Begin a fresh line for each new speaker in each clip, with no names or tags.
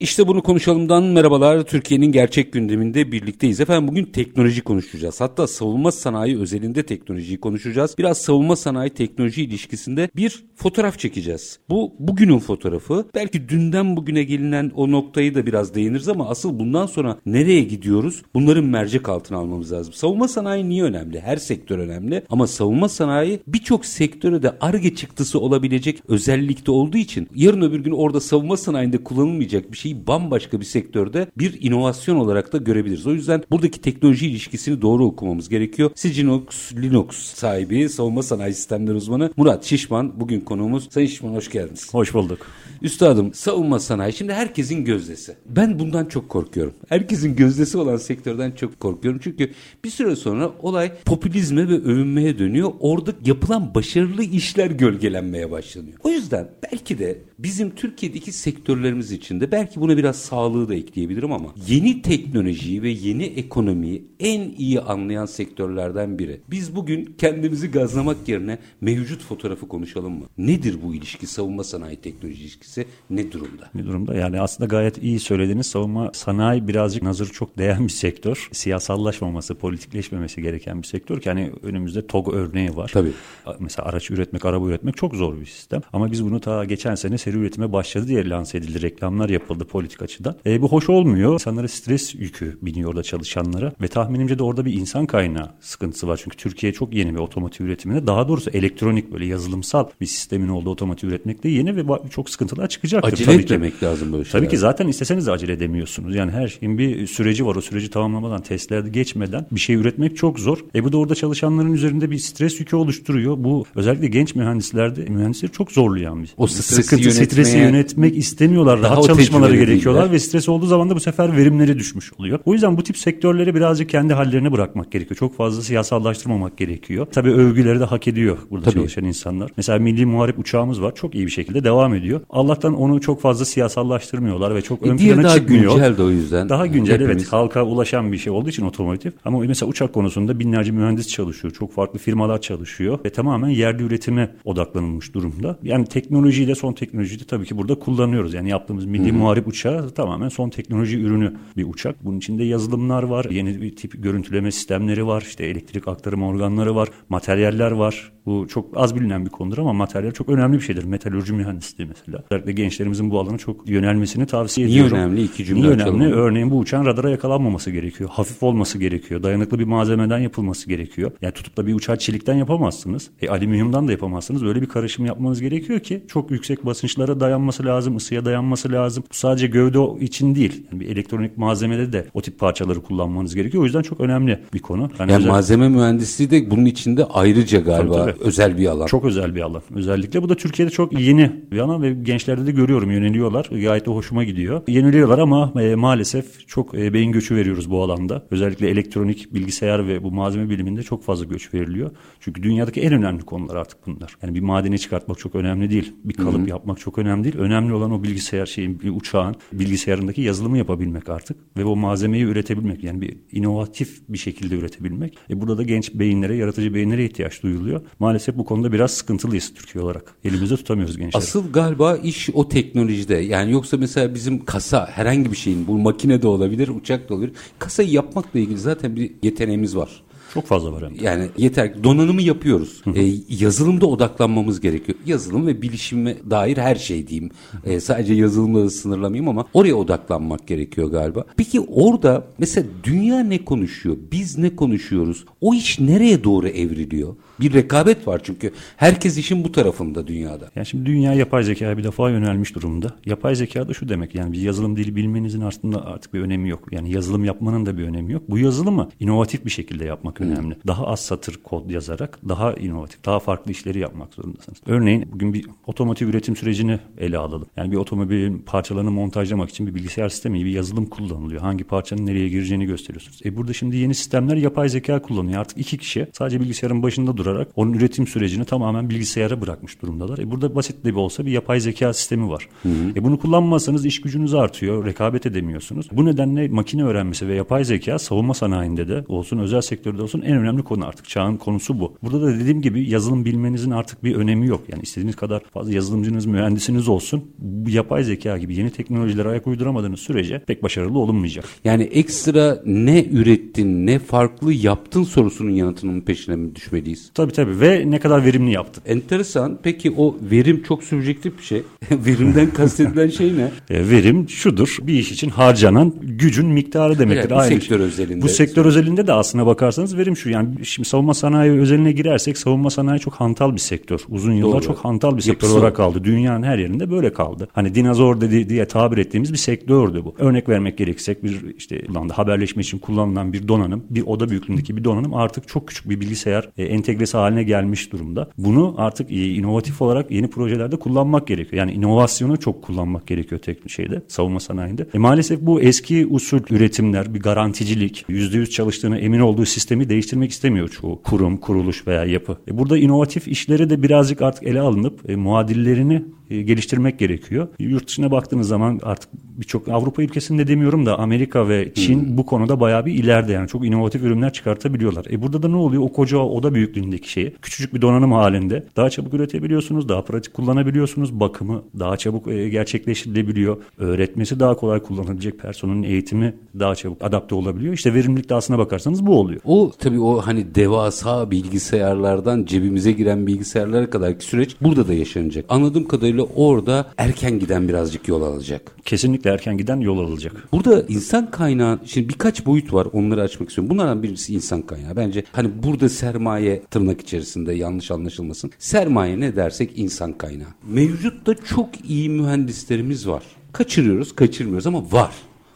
İşte bunu konuşalımdan merhabalar. Türkiye'nin gerçek gündeminde birlikteyiz. Efendim bugün teknoloji konuşacağız. Hatta savunma sanayi özelinde teknolojiyi konuşacağız. Biraz savunma sanayi teknoloji ilişkisinde bir fotoğraf çekeceğiz. Bu bugünün fotoğrafı. Belki dünden bugüne gelinen o noktayı da biraz değiniriz ama asıl bundan sonra nereye gidiyoruz? Bunların mercek altına almamız lazım. Savunma sanayi niye önemli? Her sektör önemli ama savunma sanayi birçok sektöre de arge çıktısı olabilecek özellikte olduğu için yarın öbür gün orada savunma sanayinde kullanılmayacak bir şey bambaşka bir sektörde bir inovasyon olarak da görebiliriz. O yüzden buradaki teknoloji ilişkisini doğru okumamız gerekiyor. Siginox Linux sahibi savunma sanayi sistemleri uzmanı Murat Şişman bugün konuğumuz. Sayın Şişman hoş geldiniz.
Hoş bulduk.
Üstadım savunma sanayi şimdi herkesin gözdesi. Ben bundan çok korkuyorum. Herkesin gözdesi olan sektörden çok korkuyorum. Çünkü bir süre sonra olay popülizme ve övünmeye dönüyor. Orada yapılan başarılı işler gölgelenmeye başlanıyor. O yüzden belki de bizim Türkiye'deki sektörlerimiz içinde belki buna biraz sağlığı da ekleyebilirim ama yeni teknolojiyi ve yeni ekonomiyi en iyi anlayan sektörlerden biri. Biz bugün kendimizi gazlamak yerine mevcut fotoğrafı konuşalım mı? Nedir bu ilişki savunma sanayi teknoloji ilişkisi ne durumda?
Ne durumda? Yani aslında gayet iyi söylediğiniz savunma sanayi birazcık nazır çok değen bir sektör. Siyasallaşmaması, politikleşmemesi gereken bir sektör ki hani önümüzde TOG örneği var.
Tabii.
Mesela araç üretmek, araba üretmek çok zor bir sistem. Ama biz bunu ta geçen sene seri üretime başladı diye lanse edildi. Reklamlar yapıldı politik açıdan. E, bu hoş olmuyor. İnsanlara stres yükü biniyor orada çalışanlara ve tahminimce de orada bir insan kaynağı sıkıntısı var. Çünkü Türkiye çok yeni bir otomotiv üretiminde. Daha doğrusu elektronik böyle yazılımsal bir sistemin olduğu otomotiv üretmekte yeni ve çok sıkıntılar çıkacaktır.
Acele
tabii
etmemek
ki.
lazım böyle şeyler.
Tabii ki zaten isteseniz de acele edemiyorsunuz. Yani her şeyin bir süreci var. O süreci tamamlamadan, testlerde geçmeden bir şey üretmek çok zor. E bu da orada çalışanların üzerinde bir stres yükü oluşturuyor. Bu özellikle genç mühendislerde mühendisleri çok zorlayan bir
O stresi
sıkıntı.
yönetmeye-
Stresi yönetmek istemiyorlar. Rahat çalışmaları
tecrübeli
gerekiyorlar
değiller.
ve stres olduğu zaman da bu sefer verimleri düşmüş oluyor. O yüzden bu tip sektörleri birazcık kendi hallerine bırakmak gerekiyor. Çok fazla siyasallaştırmamak gerekiyor. Tabii övgüleri de hak ediyor burada
Tabii.
çalışan insanlar. Mesela milli muharip uçağımız var. Çok iyi bir şekilde devam ediyor. Allah'tan onu çok fazla siyasallaştırmıyorlar ve çok ön
E, diğeri
plana
daha
çıkmıyor.
güncel de o yüzden.
Daha güncel
Hepimiz-
evet halka ulaşan bir şey olduğu için otomotiv. Ama mesela uçak konusunda binlerce mühendis çalışıyor. Çok farklı firmalar çalışıyor ve tamamen yerli üretime odaklanılmış durumda. Yani teknolojiyi de son teknolojiyi de tabii ki burada kullanıyoruz. Yani yaptığımız milli muharip uçağı tamamen son teknoloji ürünü bir uçak. Bunun içinde yazılımlar var, yeni bir tip görüntüleme sistemleri var, işte elektrik aktarım organları var, materyaller var. Bu çok az bilinen bir konudur ama materyal çok önemli bir şeydir. Metalürji mühendisliği mesela. Özellikle gençlerimizin bu alana çok yönelmesini tavsiye
Niye
ediyorum.
önemli? İki cümle
Niye
açalım
önemli? Örneğin bu uçağın radara yakalanmaması gerekiyor. Hafif olması gerekiyor. Dayanıklı bir malzemeden yapılması gerekiyor. Yani tutup da bir uçağı çelikten yapamazsınız. E, alüminyumdan da yapamazsınız. Böyle bir karışım yapmanız gerekiyor ki çok yüksek basınçlara dayanması lazım, ısıya dayanması lazım. Bu sadece gövde için değil. Yani bir elektronik malzemede de o tip parçaları kullanmanız gerekiyor. O yüzden çok önemli bir konu. Yani
Yani
özel-
malzeme mühendisliği de bunun içinde ayrıca galiba
Tabii, tabii.
özel bir alan.
Çok özel bir alan. Özellikle bu da Türkiye'de çok yeni bir alan ve gençlerde de görüyorum yöneliyorlar. Gayet de hoşuma gidiyor. Yeniliyorlar ama e, maalesef çok e, beyin göçü veriyoruz bu alanda. Özellikle elektronik, bilgisayar ve bu malzeme biliminde çok fazla göç veriliyor. Çünkü dünyadaki en önemli konular artık bunlar. Yani bir madeni çıkartmak çok önemli değil. Bir kalıp yapmak çok önemli değil. Önemli olan o bilgisayar şeyin, bir uçağın bilgisayarındaki yazılımı yapabilmek artık ve o malzemeyi üretebilmek. Yani bir inovatif bir şekilde üretebilmek. E burada da genç beyinlere, yaratıcı beyinlere ihtiyaç duyuluyor. Maalesef bu konuda biraz sıkıntılıyız Türkiye olarak. Elimizde tutamıyoruz gençleri.
Asıl galiba iş o teknolojide. Yani yoksa mesela bizim kasa herhangi bir şeyin bu makine de olabilir, uçak da olabilir. Kasayı yapmakla ilgili zaten bir yeteneğimiz var.
Çok fazla var hem de.
Yani yeter donanımı yapıyoruz. E, yazılımda odaklanmamız gerekiyor. Yazılım ve bilişime dair her şey diyeyim. E, sadece yazılımla da sınırlamayayım ama oraya odaklanmak gerekiyor galiba. Peki orada mesela dünya ne konuşuyor? Biz ne konuşuyoruz? O iş nereye doğru evriliyor? Bir rekabet var çünkü. Herkes işin bu tarafında dünyada.
Yani şimdi dünya yapay zekaya bir defa yönelmiş durumda. Yapay zeka da şu demek yani bir yazılım dili bilmenizin aslında artık bir önemi yok. Yani yazılım yapmanın da bir önemi yok. Bu yazılımı inovatif bir şekilde yapmak hmm. önemli. Daha az satır kod yazarak daha inovatif, daha farklı işleri yapmak zorundasınız. Örneğin bugün bir otomotiv üretim sürecini ele alalım. Yani bir otomobilin parçalarını montajlamak için bir bilgisayar sistemi, bir yazılım kullanılıyor. Hangi parçanın nereye gireceğini gösteriyorsunuz. E burada şimdi yeni sistemler yapay zeka kullanıyor. Artık iki kişi sadece bilgisayarın başında durarak onun üretim sürecini tamamen bilgisayara bırakmış durumdalar. E burada basit de bir olsa bir yapay zeka sistemi var. Hı hı. E bunu kullanmazsanız iş gücünüz artıyor, rekabet edemiyorsunuz. Bu nedenle makine öğrenmesi ve yapay zeka savunma sanayinde de olsun, özel sektörde olsun en önemli konu artık. Çağın konusu bu. Burada da dediğim gibi yazılım bilmenizin artık bir önemi yok. Yani istediğiniz kadar fazla yazılımcınız, mühendisiniz olsun. Bu yapay zeka gibi yeni teknolojilere ayak uyduramadığınız sürece pek başarılı olunmayacak.
Yani ekstra ne ürettin, ne farklı yaptın sorusunun yanıtının peşine mi düşmeliyiz?
Tabii tabii ve ne kadar verimli yaptın.
Enteresan. Peki o verim çok subjektif bir şey. Verimden kastedilen şey ne?
E, verim şudur. Bir iş için harcanan gücün miktarı demektir.
Evet, bu Aynı sektör şey. özelinde.
Bu sektör özelinde de aslına bakarsanız verim şu. Yani şimdi savunma sanayi özeline girersek savunma sanayi çok hantal bir sektör. Uzun yıllar Doğru. çok hantal bir sektör Yapısı. olarak kaldı. Dünyanın her yerinde böyle kaldı. Hani dinozor dedi diye tabir ettiğimiz bir sektördü bu. Örnek vermek gereksek bir işte haberleşme için kullanılan bir donanım, bir oda büyüklüğündeki bir donanım artık çok küçük bir bilgisayar e, entegresi haline gelmiş durumda. Bunu artık inovatif olarak yeni projelerde kullanmak gerekiyor. Yani inovasyonu çok kullanmak gerekiyor teknik şeyde, savunma sanayinde. E, maalesef bu eski usul üretimler, bir garanticilik, %100 çalıştığını emin olduğu sistemi değiştirmek istemiyor çoğu kurum, kuruluş veya yapı. E, burada inovatif işleri de birazcık artık ele alınıp e, muadillerini geliştirmek gerekiyor. Yurt dışına baktığınız zaman artık birçok Avrupa ülkesinde demiyorum da Amerika ve Çin hmm. bu konuda bayağı bir ileride yani çok inovatif ürünler çıkartabiliyorlar. E burada da ne oluyor? O koca oda büyüklüğündeki şeyi küçücük bir donanım halinde daha çabuk üretebiliyorsunuz, daha pratik kullanabiliyorsunuz. Bakımı daha çabuk e, gerçekleştirilebiliyor. Öğretmesi daha kolay kullanabilecek personelin eğitimi daha çabuk adapte olabiliyor. İşte verimlilik de aslına bakarsanız bu oluyor.
O tabii o hani devasa bilgisayarlardan cebimize giren bilgisayarlara kadarki süreç burada da yaşanacak. Anladığım kadarıyla orada erken giden birazcık yol alacak.
Kesinlikle erken giden yol alacak.
Burada insan kaynağı, şimdi birkaç boyut var onları açmak istiyorum. Bunlardan birisi insan kaynağı. Bence hani burada sermaye tırnak içerisinde yanlış anlaşılmasın. Sermaye ne dersek insan kaynağı. Mevcutta çok iyi mühendislerimiz var. Kaçırıyoruz, kaçırmıyoruz ama var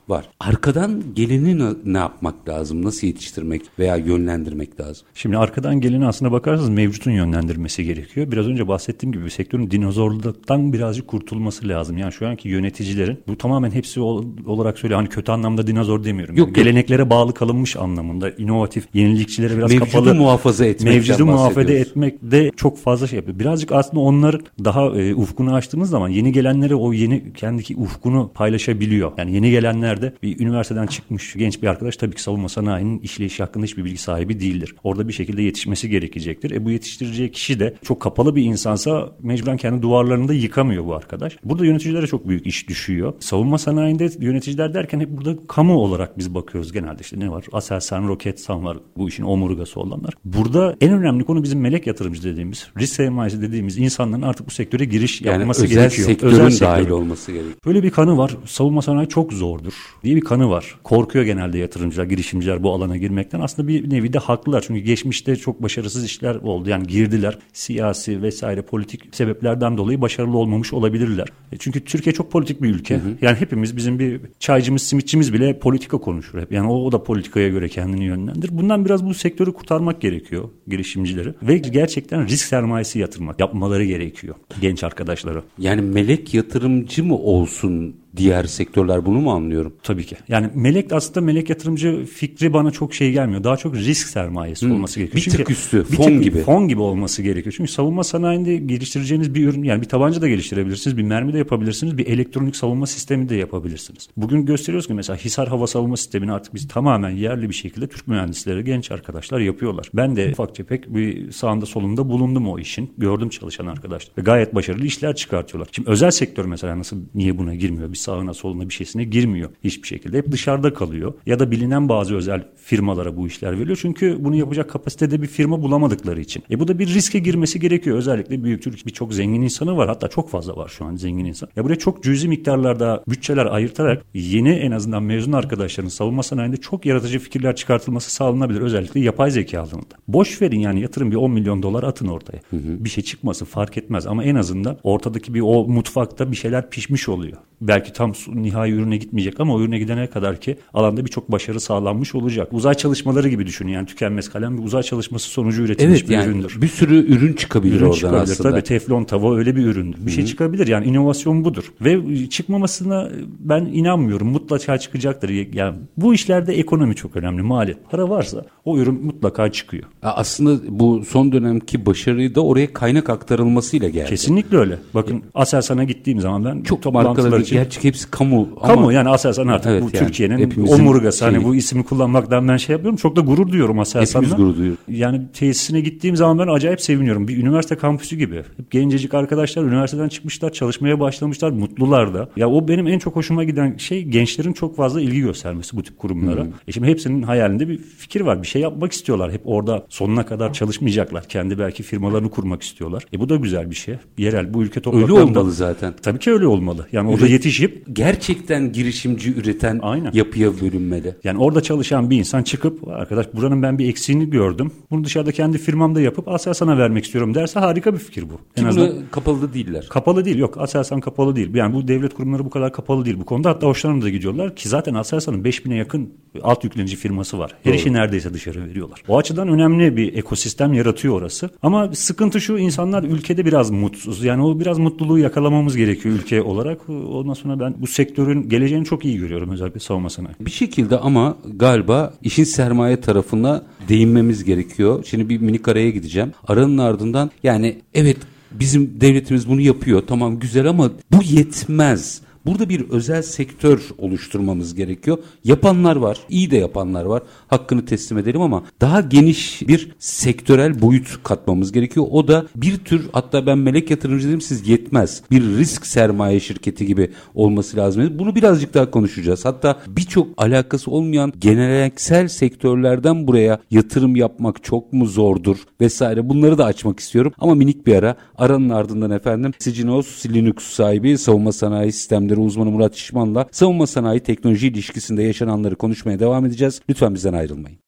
var. Arkadan geleni ne yapmak lazım? Nasıl yetiştirmek veya yönlendirmek lazım?
Şimdi arkadan geleni aslında bakarsanız mevcutun yönlendirmesi gerekiyor. Biraz önce bahsettiğim gibi sektörün dinozorluktan birazcık kurtulması lazım. Yani şu anki yöneticilerin bu tamamen hepsi olarak söyle hani kötü anlamda dinozor demiyorum. Yok, yani geleneklere bağlı kalınmış anlamında inovatif, yenilikçilere biraz
mevcudu
kapalı.
muhafaza etmek.
Mevcudu muhafaza etmek de çok fazla şey yapıyor. Birazcık aslında onlar daha e, ufkunu açtığınız zaman yeni gelenlere o yeni kendiki ufkunu paylaşabiliyor. Yani yeni gelenler yerde bir üniversiteden çıkmış genç bir arkadaş tabii ki savunma sanayinin işleyişi hakkında hiçbir bilgi sahibi değildir. Orada bir şekilde yetişmesi gerekecektir. E bu yetiştireceği kişi de çok kapalı bir insansa mecburen kendi duvarlarını da yıkamıyor bu arkadaş. Burada yöneticilere çok büyük iş düşüyor. Savunma sanayinde yöneticiler derken hep burada kamu olarak biz bakıyoruz genelde işte ne var? Aselsan, Roketsan var bu işin omurgası olanlar. Burada en önemli konu bizim melek yatırımcı dediğimiz, risk sermayesi dediğimiz insanların artık bu sektöre giriş yani yapması
özel
gerekiyor.
Sektörün özel sektörün dahil olması gerekiyor.
Böyle bir kanı var. Savunma sanayi çok zordur diye bir kanı var. Korkuyor genelde yatırımcılar, girişimciler bu alana girmekten. Aslında bir nevi de haklılar. Çünkü geçmişte çok başarısız işler oldu. Yani girdiler. Siyasi vesaire politik sebeplerden dolayı başarılı olmamış olabilirler. E çünkü Türkiye çok politik bir ülke. Hı hı. Yani hepimiz bizim bir çaycımız, simitçimiz bile politika konuşur hep. Yani o, o da politikaya göre kendini yönlendir. Bundan biraz bu sektörü kurtarmak gerekiyor girişimcileri. Ve gerçekten risk sermayesi yatırmak yapmaları gerekiyor genç arkadaşlara.
Yani melek yatırımcı mı olsun diğer sektörler bunu mu anlıyorum?
Tabii ki. Yani melek aslında melek yatırımcı fikri bana çok şey gelmiyor. Daha çok risk sermayesi hmm. olması gerekiyor.
Bir Çünkü tık üstü, bir fon tık, gibi.
Fon gibi olması gerekiyor. Çünkü savunma sanayinde geliştireceğiniz bir ürün yani bir tabanca da geliştirebilirsiniz, bir mermi de yapabilirsiniz, bir elektronik savunma sistemi de yapabilirsiniz. Bugün gösteriyoruz ki mesela Hisar hava savunma sistemini artık biz tamamen yerli bir şekilde Türk mühendisleri, genç arkadaşlar yapıyorlar. Ben de ufak tefek bir sağında solunda bulundum o işin. Gördüm çalışan arkadaşlar. Ve gayet başarılı işler çıkartıyorlar. Şimdi özel sektör mesela nasıl niye buna girmiyor? Sağına soluna bir şeysine girmiyor hiçbir şekilde. Hep dışarıda kalıyor. Ya da bilinen bazı özel firmalara bu işler veriliyor. Çünkü bunu yapacak kapasitede bir firma bulamadıkları için. E bu da bir riske girmesi gerekiyor. Özellikle büyük Türk birçok zengin insanı var. Hatta çok fazla var şu an zengin insan. Ya buraya çok cüzi miktarlarda bütçeler ayırtarak yeni en azından mezun arkadaşların savunma sanayinde çok yaratıcı fikirler çıkartılması sağlanabilir. Özellikle yapay zeka alanında. Boş verin yani yatırım bir 10 milyon dolar atın ortaya. Hı hı. Bir şey çıkması fark etmez ama en azından ortadaki bir o mutfakta bir şeyler pişmiş oluyor. Belki tam nihai ürüne gitmeyecek ama o ürüne gidene kadar ki alanda birçok başarı sağlanmış olacak. Uzay çalışmaları gibi düşünün yani tükenmez kalem bir uzay çalışması sonucu üretilmiş
evet,
bir
yani
üründür.
Bir sürü ürün çıkabilir ürün oradan çıkabilir. aslında.
Tabii teflon tava öyle bir üründür. Bir Hı-hı. şey çıkabilir yani inovasyon budur. Ve çıkmamasına ben inanmıyorum. Mutlaka çıkacaktır. Yani bu işlerde ekonomi çok önemli. Maliyet. Para varsa o ürün mutlaka çıkıyor.
Aslında bu son dönemki başarıyı da oraya kaynak aktarılmasıyla geldi.
Kesinlikle öyle. Bakın. Aselsan'a gittiğim zaman ben
çok markaları için... gerçek hepsi kamu.
Kamu ama... yani Aselsan artık evet, bu yani, Türkiye'nin omurgası. Hani bu ismi kullanmaktan ben şey yapıyorum. Çok da gurur duyuyorum Aselsan'la.
Hepimiz gurur duyuyoruz.
Yani tesisine gittiğim zaman ben acayip seviniyorum. Bir üniversite kampüsü gibi. Hep gencecik arkadaşlar üniversiteden çıkmışlar, çalışmaya başlamışlar, mutlular da. Ya o benim en çok hoşuma giden şey gençlerin çok fazla ilgi göstermesi bu tip kurumlara. Hmm. E şimdi hepsinin hayalinde bir fikir var. Bir şey yapmak istiyorlar. Hep orada sonuna kadar çalışmayacaklar. Kendi belki firmalarını kurmak istiyorlar. E bu da güzel bir şey. Yerel bu ülke
topraklarında. Öyle olmalı zaten.
Tabii ki öyle olmalı. Yani orada yetişip
gerçekten girişimci üreten Aynen. yapıya bölünmeli.
Yani orada çalışan bir insan çıkıp arkadaş buranın ben bir eksiğini gördüm. Bunu dışarıda kendi firmamda yapıp Aselsan'a vermek istiyorum derse harika bir fikir bu.
En Ki azından kapalı değiller.
Kapalı değil yok. Aselsan kapalı değil. Yani bu devlet kurumları bu kadar kapalı değil bu konuda. Hatta hoşlarına da gidiyorlar ki zaten Aselsan'ın 5000'e yakın alt yüklenici firması var. Her Doğru. işi neredeyse dışarı veriyorlar. O açıdan önemli bir ekosistem yaratıyor orası. Ama sıkıntı şu insanlar ülkede biraz mutsuz. Yani o biraz mutluluğu yakalamamız gerekiyor ülke olarak. Ondan sonra ben bu sektörün geleceğini çok iyi görüyorum özellikle savunma sanayi.
Bir şekilde ama galiba işin sermaye tarafına değinmemiz gerekiyor. Şimdi bir minik araya gideceğim. Aranın ardından yani evet bizim devletimiz bunu yapıyor tamam güzel ama bu yetmez. Burada bir özel sektör oluşturmamız gerekiyor. Yapanlar var, iyi de yapanlar var. Hakkını teslim edelim ama daha geniş bir sektörel boyut katmamız gerekiyor. O da bir tür hatta ben melek yatırımcı dedim siz yetmez. Bir risk sermaye şirketi gibi olması lazım. Bunu birazcık daha konuşacağız. Hatta birçok alakası olmayan geleneksel sektörlerden buraya yatırım yapmak çok mu zordur vesaire bunları da açmak istiyorum. Ama minik bir ara aranın ardından efendim Sicinos Linux sahibi savunma sanayi sistemleri Sektörü uzmanı Murat Şişman'la savunma sanayi teknoloji ilişkisinde yaşananları konuşmaya devam edeceğiz. Lütfen bizden ayrılmayın.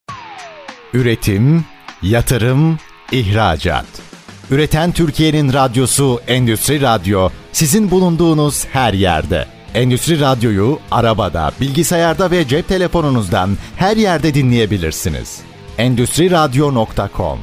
Üretim, yatırım, ihracat. Üreten Türkiye'nin radyosu Endüstri Radyo sizin bulunduğunuz her yerde. Endüstri Radyo'yu arabada, bilgisayarda ve cep telefonunuzdan her yerde dinleyebilirsiniz. Endüstri Radyo.com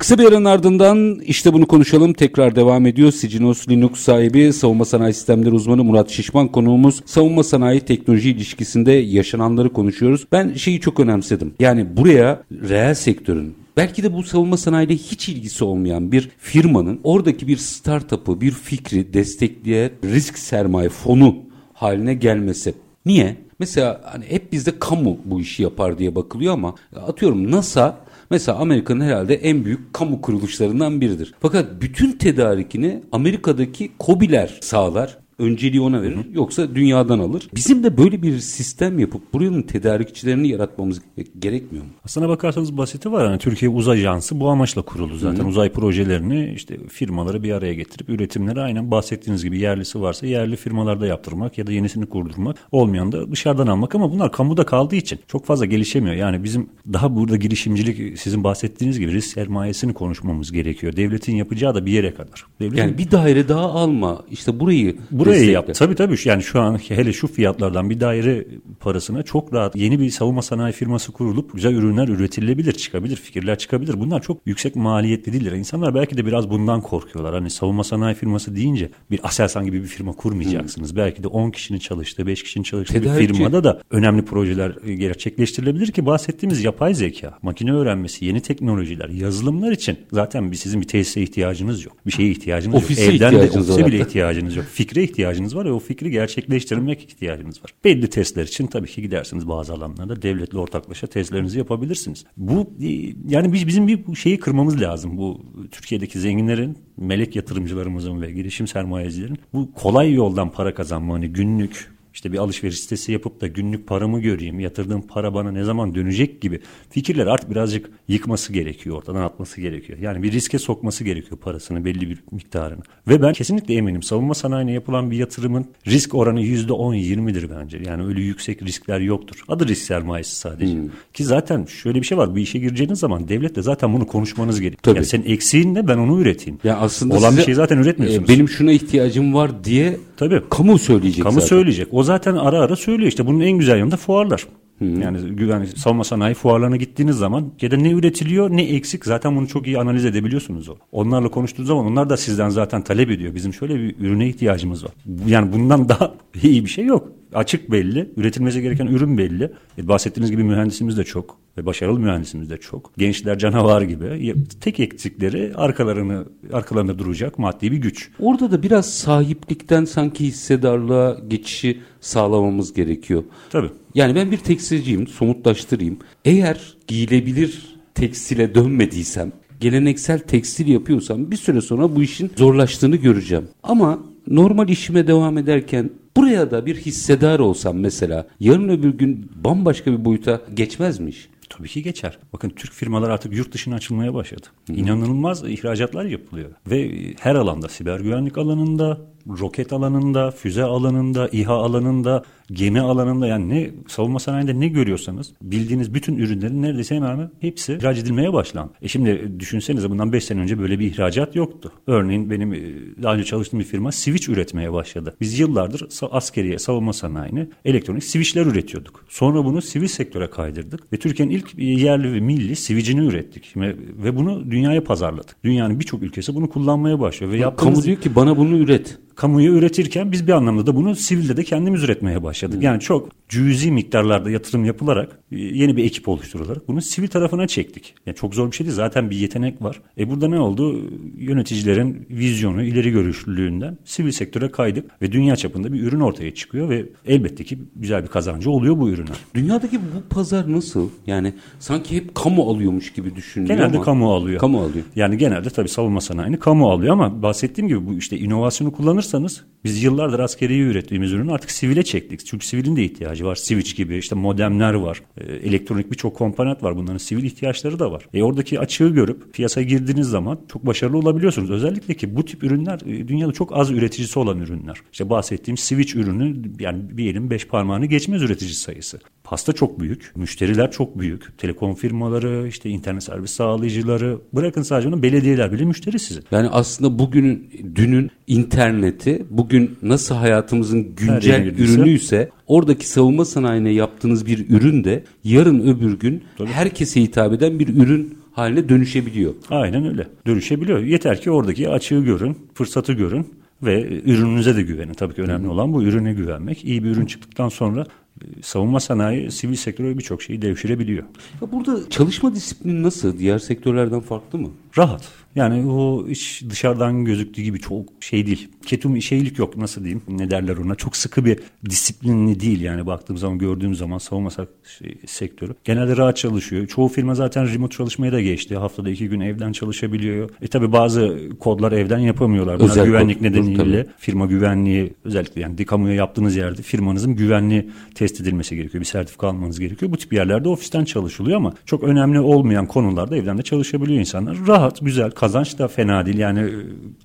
Kısa bir aranın ardından işte bunu konuşalım tekrar devam ediyor. Sicinos Linux sahibi savunma sanayi sistemleri uzmanı Murat Şişman konuğumuz. Savunma sanayi teknoloji ilişkisinde yaşananları konuşuyoruz. Ben şeyi çok önemsedim. Yani buraya reel sektörün belki de bu savunma sanayiyle hiç ilgisi olmayan bir firmanın oradaki bir startup'ı, bir fikri destekleyen risk sermaye fonu haline gelmesi. Niye? Mesela hani hep bizde kamu bu işi yapar diye bakılıyor ama atıyorum NASA Mesela Amerika'nın herhalde en büyük kamu kuruluşlarından biridir. Fakat bütün tedarikini Amerika'daki COBİ'ler sağlar önceliği ona verir. Hı hı. Yoksa dünyadan alır. Bizim de böyle bir sistem yapıp buranın tedarikçilerini yaratmamız gerekmiyor mu?
Aslına bakarsanız basiti var. Yani Türkiye Uzay Ajansı bu amaçla kuruldu zaten. Hı hı. Uzay projelerini işte firmaları bir araya getirip üretimleri aynen bahsettiğiniz gibi yerlisi varsa yerli firmalarda yaptırmak ya da yenisini kurdurmak. Olmayan da dışarıdan almak ama bunlar kamuda kaldığı için çok fazla gelişemiyor. Yani bizim daha burada girişimcilik sizin bahsettiğiniz gibi risk sermayesini konuşmamız gerekiyor. Devletin yapacağı da bir yere kadar. Devletin...
Yani bir daire daha alma. İşte burayı
burayı Burayı yap. Tabii tabii. Yani şu an hele şu fiyatlardan bir daire parasına çok rahat yeni bir savunma sanayi firması kurulup güzel ürünler üretilebilir, çıkabilir, fikirler çıkabilir. Bunlar çok yüksek maliyetli değiller. İnsanlar belki de biraz bundan korkuyorlar. Hani savunma sanayi firması deyince bir Aselsan gibi bir firma kurmayacaksınız. Hmm. Belki de 10 kişinin çalıştığı, 5 kişinin çalıştığı Tedarikçi. bir firmada da önemli projeler gerçekleştirilebilir ki bahsettiğimiz yapay zeka, makine öğrenmesi, yeni teknolojiler, yazılımlar için zaten bir sizin bir tesise ihtiyacınız yok. Bir şeye ihtiyacınız
Ofise
yok.
Evden de ofise
bile ihtiyacınız yok. Fikre ihtiyacınız ihtiyacınız var ve o fikri gerçekleştirmek ihtiyacınız var. Belli testler için tabii ki gidersiniz bazı alanlarda devletle ortaklaşa testlerinizi yapabilirsiniz. Bu e, yani biz bizim bir şeyi kırmamız lazım. Bu Türkiye'deki zenginlerin, melek yatırımcılarımızın ve girişim sermayecilerin bu kolay yoldan para kazanma hani günlük işte bir alışveriş sitesi yapıp da günlük paramı göreyim, yatırdığım para bana ne zaman dönecek gibi fikirler artık birazcık yıkması gerekiyor, ortadan atması gerekiyor. Yani bir riske sokması gerekiyor parasını belli bir miktarını. Ve ben kesinlikle eminim savunma sanayine yapılan bir yatırımın risk oranı %10-20'dir bence. Yani öyle yüksek riskler yoktur. Adı risk sermayesi sadece. Hmm. Ki zaten şöyle bir şey var. Bir işe gireceğiniz zaman devletle zaten bunu konuşmanız gerekiyor. Tabii. Yani senin eksiğin ne ben onu üreteyim. Ya aslında Olan size, bir şey zaten üretmiyorsunuz.
E, benim şuna ihtiyacım var diye Tabii. kamu söyleyecek
Kamu zaten. söyleyecek. O zaten ara ara söylüyor işte bunun en güzel yanı da fuarlar. Hı. Yani güven savunma sanayi fuarlarına gittiğiniz zaman ya da ne üretiliyor ne eksik zaten bunu çok iyi analiz edebiliyorsunuz o. Onlarla konuştuğunuz zaman onlar da sizden zaten talep ediyor. Bizim şöyle bir ürüne ihtiyacımız var. Yani bundan daha iyi bir şey yok. Açık belli, üretilmesi gereken ürün belli. E, bahsettiğiniz gibi mühendisimiz de çok ve başarılı mühendisimiz de çok. Gençler canavar gibi. Tek eksikleri arkalarını arkalarında duracak maddi bir güç.
Orada da biraz sahiplikten sanki hissedarlığa geçişi sağlamamız gerekiyor.
Tabii.
Yani ben bir tekstilciyim, somutlaştırayım. Eğer giyilebilir tekstile dönmediysem, geleneksel tekstil yapıyorsam bir süre sonra bu işin zorlaştığını göreceğim. Ama normal işime devam ederken buraya da bir hissedar olsam mesela yarın öbür gün bambaşka bir boyuta geçmezmiş.
Tabii ki geçer. Bakın Türk firmalar artık yurt dışına açılmaya başladı. Hı. İnanılmaz ihracatlar yapılıyor. Ve her alanda, siber güvenlik alanında, roket alanında, füze alanında, İHA alanında, gemi alanında yani ne savunma sanayinde ne görüyorsanız bildiğiniz bütün ürünlerin neredeyse hemen hemen hepsi ihraç edilmeye başlandı. E şimdi düşünsenize bundan 5 sene önce böyle bir ihracat yoktu. Örneğin benim e, daha önce çalıştığım bir firma switch üretmeye başladı. Biz yıllardır askeriye savunma sanayini elektronik switchler üretiyorduk. Sonra bunu sivil sektöre kaydırdık ve Türkiye'nin ilk yerli ve milli switch'ini ürettik. Ve bunu dünyaya pazarladık. Dünyanın birçok ülkesi bunu kullanmaya başlıyor. Ve
yaptığımız... Kamu diyor ki bana bunu üret
kamuya üretirken biz bir anlamda da bunu sivilde de kendimiz üretmeye başladık. Yani çok cüzi miktarlarda yatırım yapılarak e, yeni bir ekip oluşturularak bunu sivil tarafına çektik. Yani çok zor bir şey değil. Zaten bir yetenek var. E burada ne oldu? Yöneticilerin vizyonu, ileri görüşlülüğünden sivil sektöre kaydık ve dünya çapında bir ürün ortaya çıkıyor ve elbette ki güzel bir kazancı oluyor bu ürüne.
Dünyadaki bu pazar nasıl? Yani sanki hep kamu alıyormuş gibi düşünülüyor
Genelde
ama.
kamu alıyor.
Kamu alıyor.
Yani genelde tabii savunma sanayini kamu alıyor ama bahsettiğim gibi bu işte inovasyonu kullanırsanız biz yıllardır askeriye ürettiğimiz ürünü artık sivile çektik. Çünkü sivilin de ihtiyacı var. Switch gibi işte modemler var. E, elektronik birçok komponent var. Bunların sivil ihtiyaçları da var. E oradaki açığı görüp piyasaya girdiğiniz zaman çok başarılı olabiliyorsunuz. Özellikle ki bu tip ürünler e, dünyada çok az üreticisi olan ürünler. İşte bahsettiğim switch ürünü yani bir elin beş parmağını geçmez üretici sayısı. Pasta çok büyük, müşteriler çok büyük. Telekom firmaları, işte internet servis sağlayıcıları, bırakın sadece onu belediyeler bile müşteri sizin.
Yani aslında bugünün, dünün interneti, bugün nasıl hayatımızın güncel ürünüyse oradaki savunma sanayine yaptığınız bir ürün de yarın öbür gün Tabii. herkese hitap eden bir ürün haline dönüşebiliyor.
Aynen öyle. Dönüşebiliyor. Yeter ki oradaki açığı görün, fırsatı görün ve ürününüze de güvenin. Tabii ki önemli olan bu ürüne güvenmek. İyi bir ürün çıktıktan sonra savunma sanayi sivil sektöre birçok şeyi devşirebiliyor.
Ya burada çalışma disiplini nasıl? Diğer sektörlerden farklı mı?
Rahat. Yani o iş dışarıdan gözüktüğü gibi çok şey değil. Ketum şeylik yok nasıl diyeyim ne derler ona. Çok sıkı bir disiplinli değil yani baktığım zaman gördüğüm zaman savunma şey, sektörü. Genelde rahat çalışıyor. Çoğu firma zaten remote çalışmaya da geçti. Haftada iki gün evden çalışabiliyor. E tabi bazı kodlar evden yapamıyorlar. Bunlar Özel güvenlik kod, nedeniyle tabii. firma güvenliği özellikle yani kamuya yaptığınız yerde firmanızın güvenliği test edilmesi gerekiyor. Bir sertifika almanız gerekiyor. Bu tip yerlerde ofisten çalışılıyor ama çok önemli olmayan konularda evden de çalışabiliyor insanlar. Rahat, güzel, kazanç da fena değil. Yani e,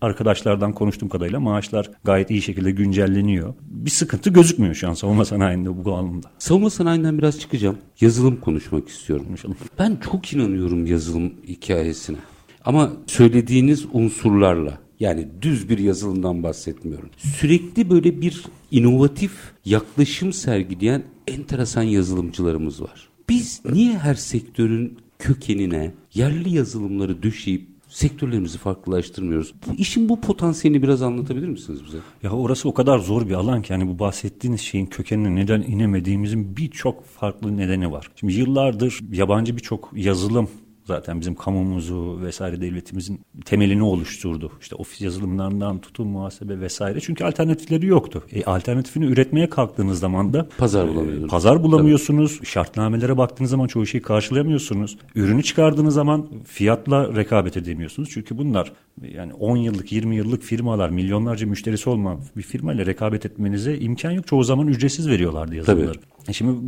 arkadaşlardan konuştuğum kadarıyla maaşlar gayet iyi şekilde güncelleniyor. Bir sıkıntı gözükmüyor şu an savunma sanayinde bu anlamda.
Savunma sanayinden biraz çıkacağım. Yazılım konuşmak istiyorum. Konuşalım. Ben çok inanıyorum yazılım hikayesine. Ama söylediğiniz unsurlarla yani düz bir yazılımdan bahsetmiyorum. Sürekli böyle bir inovatif yaklaşım sergileyen enteresan yazılımcılarımız var. Biz niye her sektörün kökenine yerli yazılımları düşeyip sektörlerimizi farklılaştırmıyoruz. Bu işin bu potansiyelini biraz anlatabilir misiniz bize?
Ya orası o kadar zor bir alan ki hani bu bahsettiğiniz şeyin kökenine neden inemediğimizin birçok farklı nedeni var. Şimdi yıllardır yabancı birçok yazılım zaten bizim kamumuzu vesaire devletimizin temelini oluşturdu. İşte ofis yazılımlarından tutun muhasebe vesaire. Çünkü alternatifleri yoktu. E, alternatifini üretmeye kalktığınız zaman da
pazar bulamıyorsunuz.
Pazar bulamıyorsunuz. Tabii. Şartnamelere baktığınız zaman çoğu şeyi karşılayamıyorsunuz. Ürünü çıkardığınız zaman fiyatla rekabet edemiyorsunuz. Çünkü bunlar yani 10 yıllık 20 yıllık firmalar milyonlarca müşterisi olmayan bir firmayla rekabet etmenize imkan yok. Çoğu zaman ücretsiz veriyorlardı yazılımları. Tabii. E şimdi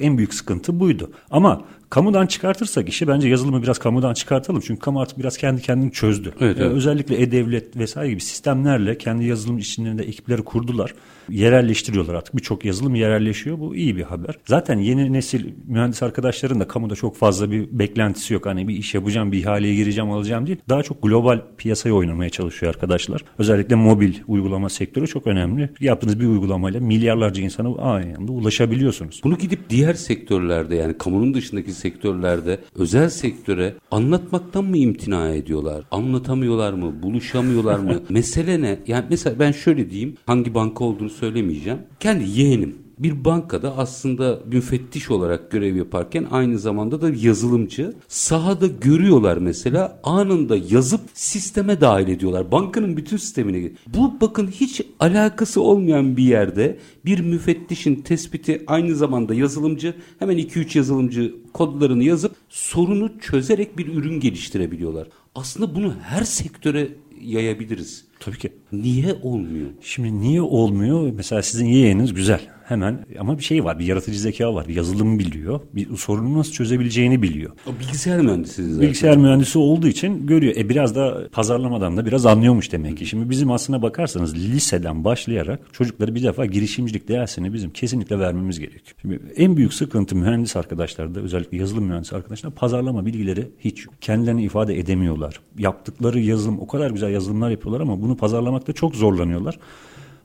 en büyük sıkıntı buydu. Ama kamudan çıkartırsak işi bence yazılımı biraz kamudan çıkartalım. Çünkü kamu artık biraz kendi kendini çözdü. Evet, evet. özellikle e-devlet vesaire gibi sistemlerle kendi yazılım içinde ekipleri kurdular. Yerelleştiriyorlar artık. Birçok yazılım yerelleşiyor. Bu iyi bir haber. Zaten yeni nesil mühendis arkadaşların da kamuda çok fazla bir beklentisi yok. Hani bir iş yapacağım, bir ihaleye gireceğim, alacağım değil. Daha çok global piyasaya oynamaya çalışıyor arkadaşlar. Özellikle mobil uygulama sektörü çok önemli. Yaptığınız bir uygulamayla milyarlarca insana aynı anda ulaşabiliyorsunuz.
Bunu gidip diğer sektörlerde yani kamunun dışındaki sektörlerde özel sektöre anlatmaktan mı imtina ediyorlar? Anlatamıyorlar mı? Buluşamıyorlar mı? Mesele ne? Yani mesela ben şöyle diyeyim. Hangi banka olduğunu söylemeyeceğim. Kendi yeğenim bir bankada aslında müfettiş olarak görev yaparken aynı zamanda da yazılımcı. Sahada görüyorlar mesela anında yazıp sisteme dahil ediyorlar. Bankanın bütün sistemine. Bu bakın hiç alakası olmayan bir yerde bir müfettişin tespiti aynı zamanda yazılımcı hemen 2-3 yazılımcı kodlarını yazıp sorunu çözerek bir ürün geliştirebiliyorlar. Aslında bunu her sektöre yayabiliriz.
Tabii ki.
Niye olmuyor?
Şimdi niye olmuyor? Mesela sizin yeğeniniz güzel hemen ama bir şey var bir yaratıcı zeka var bir yazılım biliyor bir sorunu nasıl çözebileceğini biliyor.
O bilgisayar mühendisi zaten.
Bilgisayar mühendisi olduğu için görüyor. E biraz da pazarlamadan da biraz anlıyormuş demek ki. Şimdi bizim aslına bakarsanız liseden başlayarak çocukları bir defa girişimcilik dersini bizim kesinlikle vermemiz gerekiyor. Şimdi en büyük sıkıntı mühendis arkadaşlarda özellikle yazılım mühendisi arkadaşlar pazarlama bilgileri hiç kendilerini ifade edemiyorlar. Yaptıkları yazılım o kadar güzel yazılımlar yapıyorlar ama bunu pazarlamakta çok zorlanıyorlar.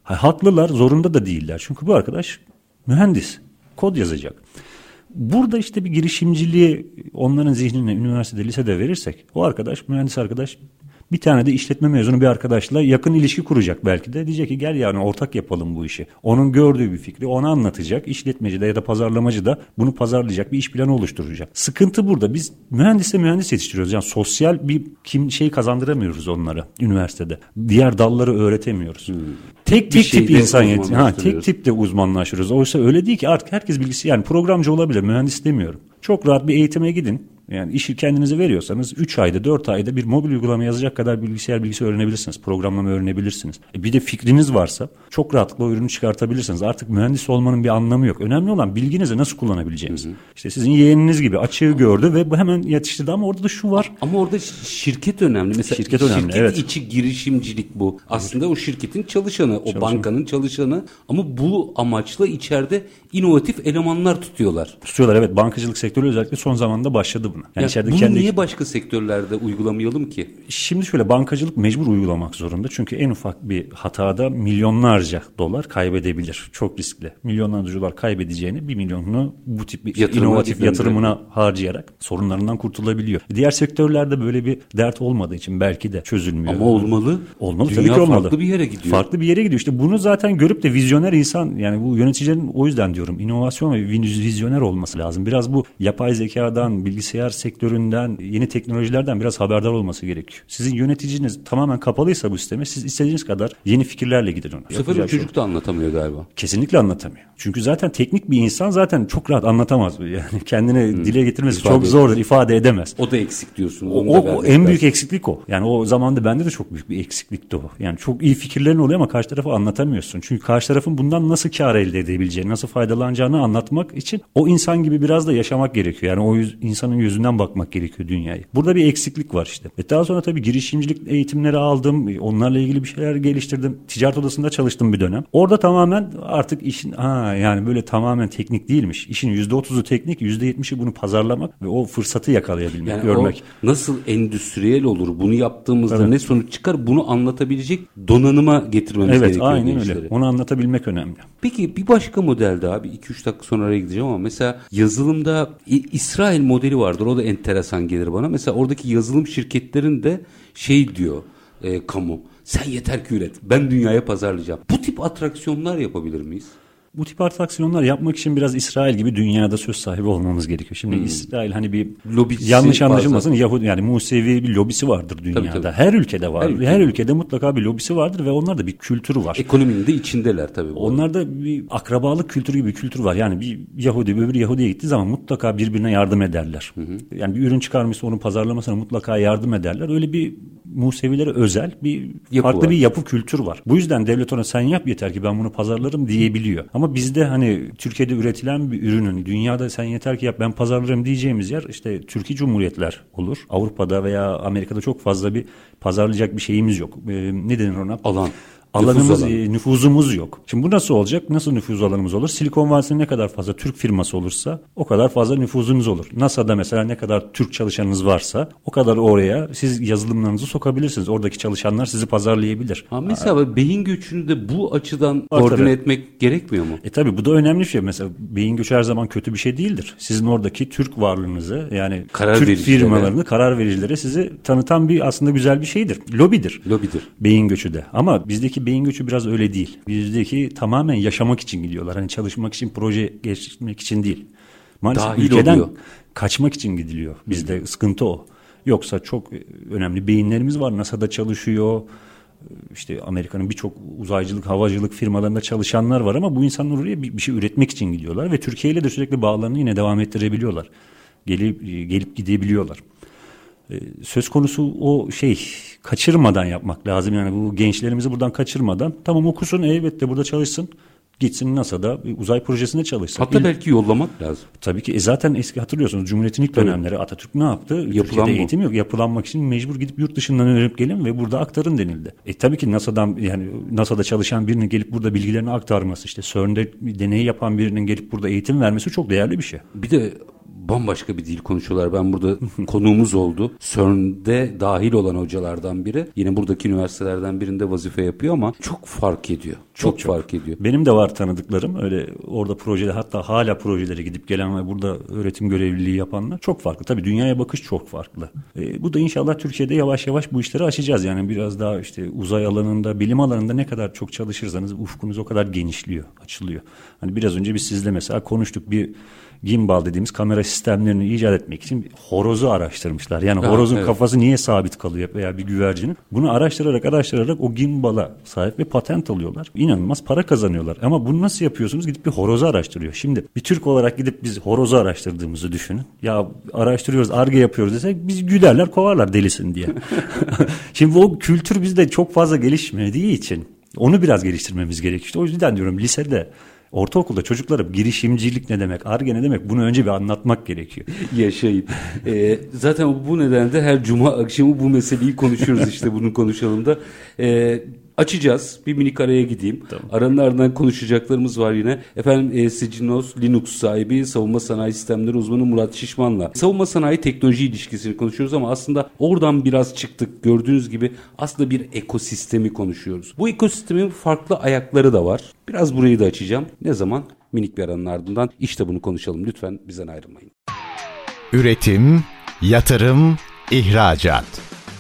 Haklılar, zorunda da değiller. Çünkü bu arkadaş mühendis, kod yazacak. Burada işte bir girişimciliği onların zihnine üniversitede, lisede verirsek o arkadaş, mühendis arkadaş bir tane de işletme mezunu bir arkadaşla yakın ilişki kuracak belki de. Diyecek ki gel yani ortak yapalım bu işi. Onun gördüğü bir fikri ona anlatacak. İşletmeci de ya da pazarlamacı da bunu pazarlayacak bir iş planı oluşturacak. Sıkıntı burada. Biz mühendise mühendis yetiştiriyoruz. Yani sosyal bir kim şey kazandıramıyoruz onlara üniversitede. Diğer dalları öğretemiyoruz. Hmm. Tek tek tip insan yet ha tek tip de uzmanlaşıyoruz. Oysa öyle değil ki artık herkes bilgisi yani programcı olabilir, mühendis demiyorum. Çok rahat bir eğitime gidin. Yani işi kendinize veriyorsanız 3 ayda 4 ayda bir mobil uygulama yazacak kadar bilgisayar bilgisi öğrenebilirsiniz. Programlama öğrenebilirsiniz. E bir de fikriniz varsa çok rahatlıkla o ürünü çıkartabilirsiniz. Artık mühendis olmanın bir anlamı yok. Önemli olan bilginizi nasıl kullanabileceğiniz. Hı hı. İşte sizin yeğeniniz gibi açığı gördü ve bu hemen yetiştirdi ama orada da şu var.
Ama orada şirket önemli. Mesela şirket, önemli, şirket evet. içi girişimcilik bu. Aslında evet. o şirketin çalışanı, o Çalışan. bankanın çalışanı ama bu amaçla içeride inovatif elemanlar tutuyorlar.
Tutuyorlar evet. Bankacılık sektörü özellikle son zamanda başladı buna.
Yani ya bunu kendi... niye başka sektörlerde uygulamayalım ki?
Şimdi şöyle bankacılık mecbur uygulamak zorunda. Çünkü en ufak bir hatada milyonlarca dolar kaybedebilir. Çok riskli. Milyonlarca dolar kaybedeceğini bir milyonunu bu tip bir Yatırımına inovatif yatırımına harcayarak sorunlarından kurtulabiliyor. Diğer sektörlerde böyle bir dert olmadığı için belki de çözülmüyor.
Ama olmalı.
Olmalı Dünya tabii ki olmalı.
farklı bir yere gidiyor.
Farklı bir yere gidiyor. İşte bunu zaten görüp de vizyoner insan yani bu yöneticilerin o yüzden diyorum inovasyon ve vizyoner olması lazım. Biraz bu yapay zekadan, bilgisayar sektöründen, yeni teknolojilerden biraz haberdar olması gerekiyor. Sizin yöneticiniz tamamen kapalıysa bu sisteme siz istediğiniz kadar yeni fikirlerle gidin ona.
Bu sefer o çocuk şey. da anlatamıyor galiba.
Kesinlikle anlatamıyor. Çünkü zaten teknik bir insan zaten çok rahat anlatamaz. Yani kendini hmm. dile getirmesi ifade çok zordur, ifade edemez.
O da eksik diyorsun.
O, o, o en büyük eksiklik o. Yani o zamanda bende de çok büyük bir eksiklikti o. Yani çok iyi fikirlerin oluyor ama karşı tarafa anlatamıyorsun. Çünkü karşı tarafın bundan nasıl kar elde edebileceğini, nasıl faydalanacağını anlatmak için o insan gibi biraz da yaşamak gerekiyor. Yani o yüz, insanın yüzünden bakmak gerekiyor dünyayı. Burada bir eksiklik var işte. Ve daha sonra tabii girişimcilik eğitimleri aldım. Onlarla ilgili bir şeyler geliştirdim. Ticaret odasında çalıştım bir dönem. Orada tamamen artık işin ha yani böyle tamamen teknik değilmiş. İşin %30'u teknik, %70'i bunu pazarlamak ve o fırsatı yakalayabilmek, yani görmek.
nasıl endüstriyel olur? Bunu yaptığımızda evet. ne sonuç çıkar? Bunu anlatabilecek donanıma getirmemiz evet, gerekiyor.
Evet aynen öyle. Onu anlatabilmek önemli.
Peki bir başka abi 2-3 dakika sonra araya gideceğim ama mesela yazılımda İsrail modeli vardır. O da enteresan gelir bana. Mesela oradaki yazılım şirketlerinde şey diyor e, kamu. Sen yeter ki üret. Ben dünyaya pazarlayacağım. Bu tip atraksiyonlar yapabilir miyiz?
Bu tip atraksiyonlar yapmak için biraz İsrail gibi dünyada söz sahibi olmamız gerekiyor. Şimdi hmm. İsrail hani bir Lobisi yanlış anlaşılmasın Yahudi yani Musevi bir lobisi vardır dünyada. Tabii, tabii. Her ülkede var. Her, ülkede. Her ülkede mutlaka bir lobisi vardır ve onlarda bir kültürü var.
Ekonominin de içindeler tabii.
Bu Onlarda bir akrabalık kültürü gibi bir kültür var. Yani bir Yahudi öbür Yahudi'ye gittiği zaman mutlaka birbirine yardım ederler. Hı hı. Yani bir ürün çıkarmışsa onun pazarlamasına mutlaka yardım ederler. Öyle bir Musevilere özel bir yapı farklı var. bir yapı kültür var. Bu yüzden devlet ona sen yap yeter ki ben bunu pazarlarım diyebiliyor. Ama bizde hani Türkiye'de üretilen bir ürünün dünyada sen yeter ki yap ben pazarlarım diyeceğimiz yer işte Türkiye Cumhuriyetler olur. Avrupa'da veya Amerika'da çok fazla bir pazarlayacak bir şeyimiz yok. Ee, ne denir ona?
Alan
alanımız, Nüfuz alanı. nüfuzumuz yok. Şimdi bu nasıl olacak? Nasıl nüfuz alanımız olur? Silikon Vadisi'nin ne kadar fazla Türk firması olursa o kadar fazla nüfuzunuz olur. NASA'da mesela ne kadar Türk çalışanınız varsa o kadar oraya siz yazılımlarınızı sokabilirsiniz. Oradaki çalışanlar sizi pazarlayabilir.
Ha, mesela ha. beyin göçünü de bu açıdan Var, koordine tabii. etmek gerekmiyor mu?
E tabi bu da önemli bir şey. Mesela beyin göçü her zaman kötü bir şey değildir. Sizin oradaki Türk varlığınızı yani karar Türk firmalarını, karar vericilere sizi tanıtan bir aslında güzel bir şeydir. Lobidir.
Lobidir.
Beyin göçü de. Ama bizdeki bizdeki beyin göçü biraz öyle değil. Bizdeki tamamen yaşamak için gidiyorlar. Hani çalışmak için, proje geçirmek için değil. Maalesef Dahil ülkeden oluyor. kaçmak için gidiliyor. Bizde sıkıntı o. Yoksa çok önemli beyinlerimiz var. NASA'da çalışıyor. İşte Amerika'nın birçok uzaycılık, havacılık firmalarında çalışanlar var ama bu insanlar oraya bir, bir şey üretmek için gidiyorlar ve Türkiye ile de sürekli bağlarını yine devam ettirebiliyorlar. Gelip gelip gidebiliyorlar. Ee, söz konusu o şey kaçırmadan yapmak lazım. Yani bu gençlerimizi buradan kaçırmadan tamam okusun elbette burada çalışsın. Gitsin NASA'da uzay projesinde çalışsın.
Hatta İl, belki yollamak lazım.
Tabii ki. E zaten eski hatırlıyorsunuz Cumhuriyet'in ilk dönemleri Atatürk ne yaptı? Yapılan Türkiye'de bu. eğitim yok. Yapılanmak için mecbur gidip yurt dışından öğrenip gelin ve burada aktarın denildi. E tabii ki NASA'dan yani NASA'da çalışan birinin gelip burada bilgilerini aktarması işte CERN'de deney yapan birinin gelip burada eğitim vermesi çok değerli bir şey.
Bir de bambaşka bir dil konuşuyorlar. Ben burada konuğumuz oldu. CERN'de dahil olan hocalardan biri. Yine buradaki üniversitelerden birinde vazife yapıyor ama çok fark ediyor. Çok, çok, fark ediyor.
Benim de var tanıdıklarım. Öyle orada projede hatta hala projelere gidip gelen ve burada öğretim görevliliği yapanlar çok farklı. Tabii dünyaya bakış çok farklı. E, bu da inşallah Türkiye'de yavaş yavaş bu işleri aşacağız. Yani biraz daha işte uzay alanında, bilim alanında ne kadar çok çalışırsanız ufkunuz o kadar genişliyor, açılıyor. Hani biraz önce biz sizle mesela konuştuk bir gimbal dediğimiz kamera sistemlerini icat etmek için horozu araştırmışlar. Yani ha, horozun evet. kafası niye sabit kalıyor veya bir güvercinin. Bunu araştırarak araştırarak o gimbala sahip ve patent alıyorlar. İnanılmaz para kazanıyorlar. Ama bunu nasıl yapıyorsunuz? Gidip bir horozu araştırıyor. Şimdi bir Türk olarak gidip biz horozu araştırdığımızı düşünün. Ya araştırıyoruz, arge yapıyoruz desek biz gülerler, kovarlar delisin diye. Şimdi o kültür bizde çok fazla gelişmediği için onu biraz geliştirmemiz gerekiyor. O yüzden diyorum lisede Ortaokulda çocuklara girişimcilik ne demek, arge ne demek bunu önce bir anlatmak gerekiyor.
Yaşayın. ee, zaten bu nedenle her cuma akşamı bu meseleyi konuşuyoruz işte bunu konuşalım da. Ee, açacağız. Bir minik araya gideyim. Tamam. Aranın ardından konuşacaklarımız var yine. Efendim e, Sicinos Linux sahibi savunma sanayi sistemleri uzmanı Murat Şişman'la savunma sanayi teknoloji ilişkisini konuşuyoruz ama aslında oradan biraz çıktık. Gördüğünüz gibi aslında bir ekosistemi konuşuyoruz. Bu ekosistemin farklı ayakları da var. Biraz burayı da açacağım. Ne zaman? Minik bir aranın ardından işte bunu konuşalım. Lütfen bizden ayrılmayın.
Üretim, yatırım, ihracat.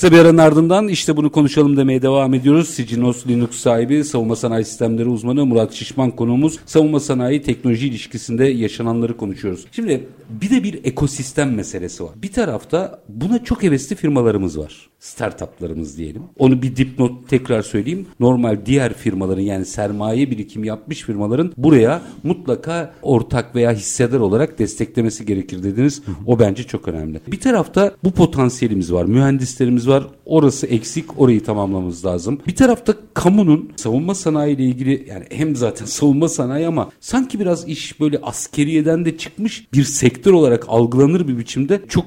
Kısa bir aranın ardından işte bunu konuşalım demeye devam ediyoruz. Sicinos Linux sahibi savunma sanayi sistemleri uzmanı Murat Şişman konuğumuz. Savunma sanayi teknoloji ilişkisinde yaşananları konuşuyoruz. Şimdi bir de bir ekosistem meselesi var. Bir tarafta buna çok hevesli firmalarımız var. Startuplarımız diyelim. Onu bir dipnot tekrar söyleyeyim. Normal diğer firmaların yani sermaye birikim yapmış firmaların buraya mutlaka ortak veya hissedar olarak desteklemesi gerekir dediniz. O bence çok önemli. Bir tarafta bu potansiyelimiz var. Mühendislerimiz var. Orası eksik. Orayı tamamlamamız lazım. Bir tarafta kamunun savunma sanayi ile ilgili yani hem zaten savunma sanayi ama sanki biraz iş böyle askeriyeden de çıkmış bir sektör olarak algılanır bir biçimde çok